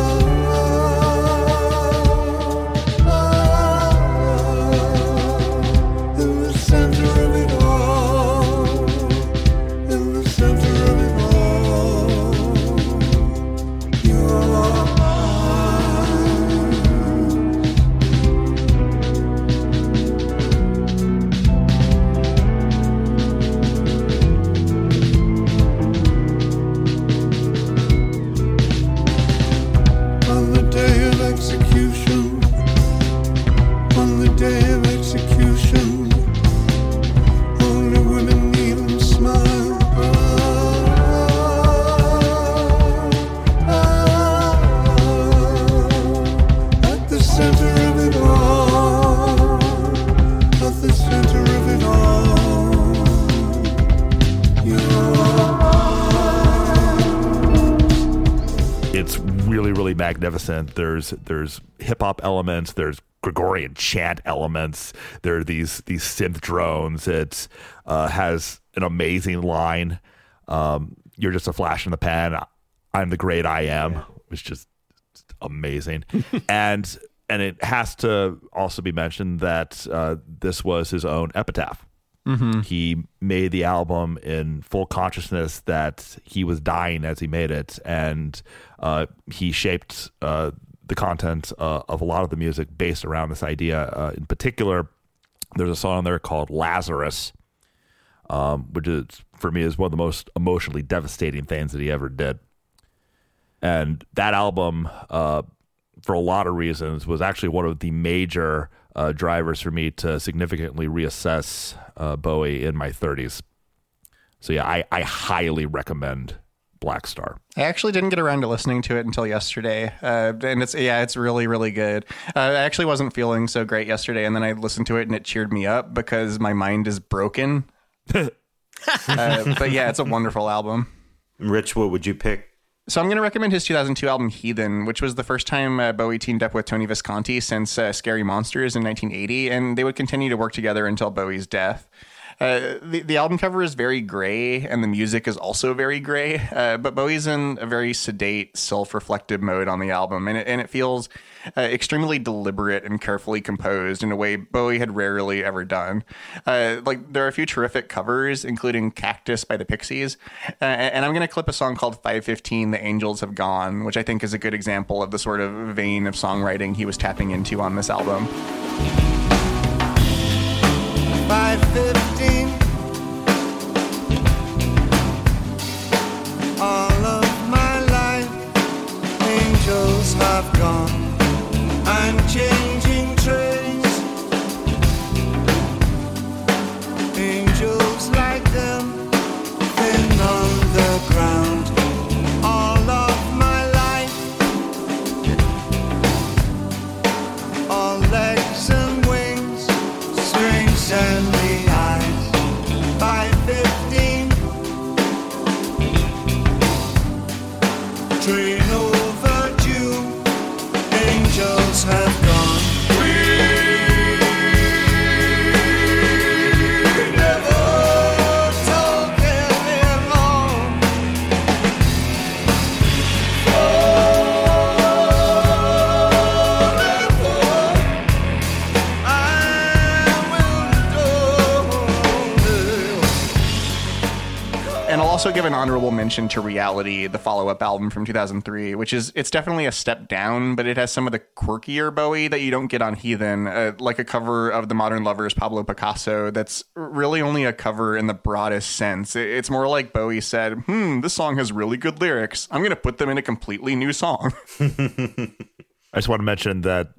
Really really magnificent. There's there's hip hop elements. There's Gregorian chant elements. There are these these synth drones. It uh, has an amazing line. Um, you're just a flash in the pan. I'm the great I am which just amazing. [LAUGHS] And and it has to also be mentioned that uh, this was his own epitaph Mhm. he made the album in full consciousness that he was dying as he made it, and uh, he shaped uh, the content uh, of a lot of the music based around this idea. Uh, in particular, there's a song there called Lazarus, um, which is for me is one of the most emotionally devastating things that he ever did. And that album, uh, for a lot of reasons, was actually one of the major uh, drivers for me to significantly reassess uh, Bowie in my 30s. So yeah, I, I highly recommend Blackstar. I actually didn't get around to listening to it until yesterday, uh, and it's yeah, it's really really good. Uh, I actually wasn't feeling so great yesterday, and then I listened to it and it cheered me up because my mind is broken. [LAUGHS] uh, but yeah, it's a wonderful album. Rich, what would you pick? So I'm going to recommend his 2002 album Heathen, which was the first time uh, Bowie teamed up with Tony Visconti since uh, Scary Monsters in 1980, and they would continue to work together until Bowie's death. Uh, the, the album cover is very gray, and the music is also very gray. Uh, but Bowie's in a very sedate, self-reflective mode on the album, and it, and it feels uh, extremely deliberate and carefully composed in a way Bowie had rarely ever done. Uh, like there are a few terrific covers, including "Cactus" by the Pixies, uh, and I'm going to clip a song called "515: The Angels Have Gone," which I think is a good example of the sort of vein of songwriting he was tapping into on this album. 515 also give an honorable mention to Reality, the follow-up album from 2003, which is it's definitely a step down, but it has some of the quirkier Bowie that you don't get on Heathen, uh, like a cover of the Modern Lovers Pablo Picasso. That's really only a cover in the broadest sense. It- It's more like Bowie said, "Hmm, this song has really good lyrics. I'm going to put them in a completely new song." [LAUGHS] I just want to mention that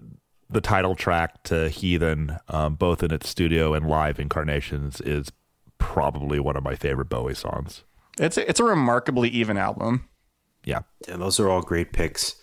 the title track to Heathen, um, both in its studio and live incarnations, is probably one of my favorite Bowie songs. It's a, it's a remarkably even album. Yeah. Yeah, those are all great picks.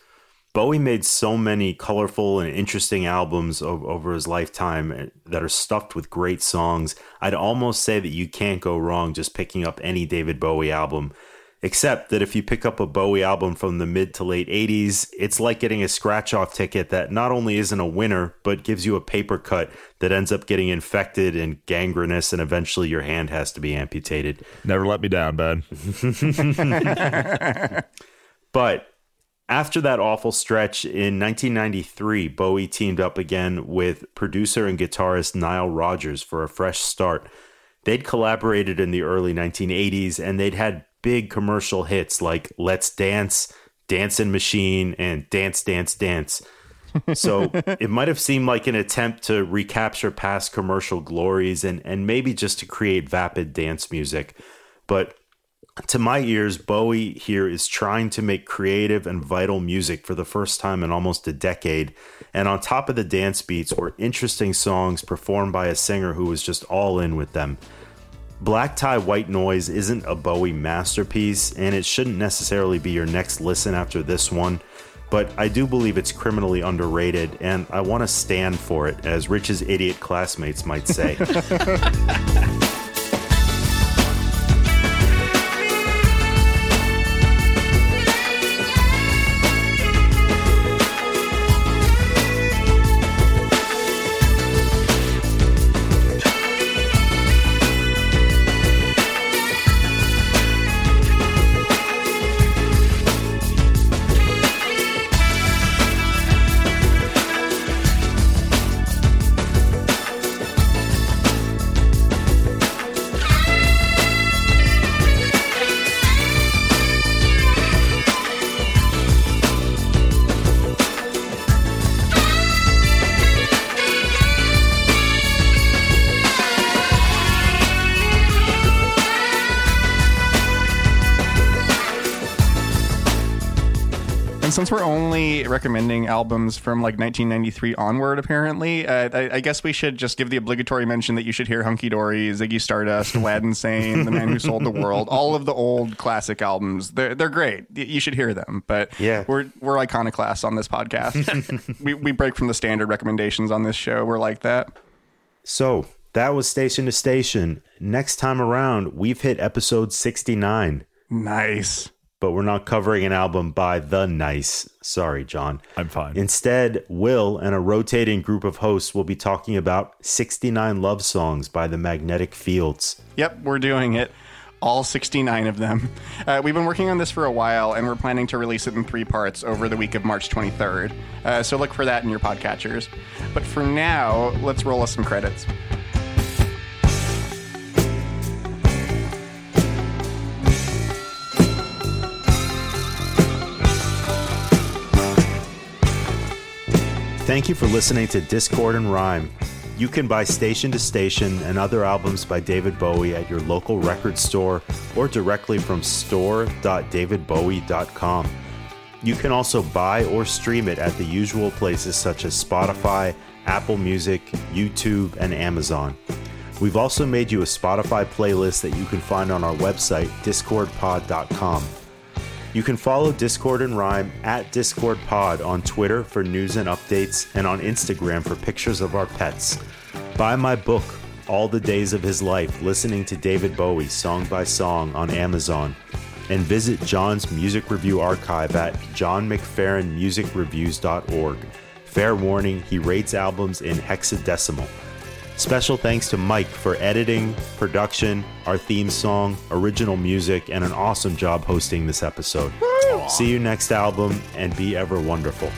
Bowie made so many colorful and interesting albums o- over his lifetime eh, that are stuffed with great songs. I'd almost say that you can't go wrong just picking up any David Bowie album. Except that if you pick up a Bowie album from the mid to late 80s, it's like getting a scratch off ticket that not only isn't a winner, but gives you a paper cut that ends up getting infected and gangrenous, and eventually your hand has to be amputated. Never let me down, Ben. [LAUGHS] But after that awful stretch in 1993, Bowie teamed up again with producer and guitarist Nile Rodgers for a fresh start. They'd collaborated in the early 1980s and they'd had big commercial hits like Let's Dance, Dancing Machine, and Dance, Dance, Dance. So [LAUGHS] it might have seemed like an attempt to recapture past commercial glories and, and maybe just to create vapid dance music. But to my ears, Bowie here is trying to make creative and vital music for the first time in almost a decade. And on top of the dance beats were interesting songs performed by a singer who was just all in with them. Black Tie White Noise isn't a Bowie masterpiece, and it shouldn't necessarily be your next listen after this one. But I do believe it's criminally underrated, and I want to stand for it, as Rich's idiot classmates might say. [LAUGHS] [LAUGHS] recommending albums from like 1993 onward, apparently, uh, I, I guess we should just give the obligatory mention that you should hear Hunky Dory, Ziggy Stardust, [LAUGHS] Aladdin Sane, The Man Who Sold the World, all of the old classic albums. They're, they're great. You should hear them. But Yeah. we're we're iconoclasts on this podcast. [LAUGHS] we, we break from the standard recommendations on this show. We're like that. So that was Station to Station. Next time around, we've hit episode 69, Nice. But we're not covering an album by The Nice. Sorry, John. I'm fine. Instead, Will and a rotating group of hosts will be talking about 69 love songs by the Magnetic Fields. Yep, we're doing it. All 69 of them. Uh, we've been working on this for a while, and we're planning to release it in three parts over the week of March 23rd. Uh, so look for that in your podcatchers. But for now, let's roll us some credits. Thank you for listening to Discord and Rhyme. You can buy Station to Station and other albums by David Bowie at your local record store or directly from store.davidbowie.com. You can also buy or stream it at the usual places such as Spotify, Apple Music, YouTube, and Amazon. We've also made you a Spotify playlist that you can find on our website, discordpod.com. You can follow Discord and Rhyme at Discord Pod on Twitter for news and updates and on Instagram for pictures of our pets. Buy my book, All the Days of His Life, listening to David Bowie song by song on Amazon. And visit John's music review archive at johnmcferrinmusicreviews.org. Fair warning, he rates albums in hexadecimal. Special thanks to Mike for editing, production, our theme song, original music, and an awesome job hosting this episode. Aww. See you next album and be ever wonderful.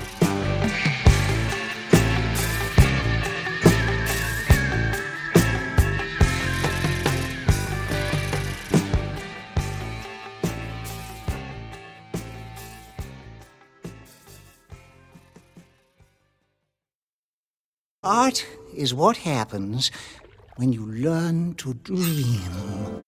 Art is what happens when you learn to dream.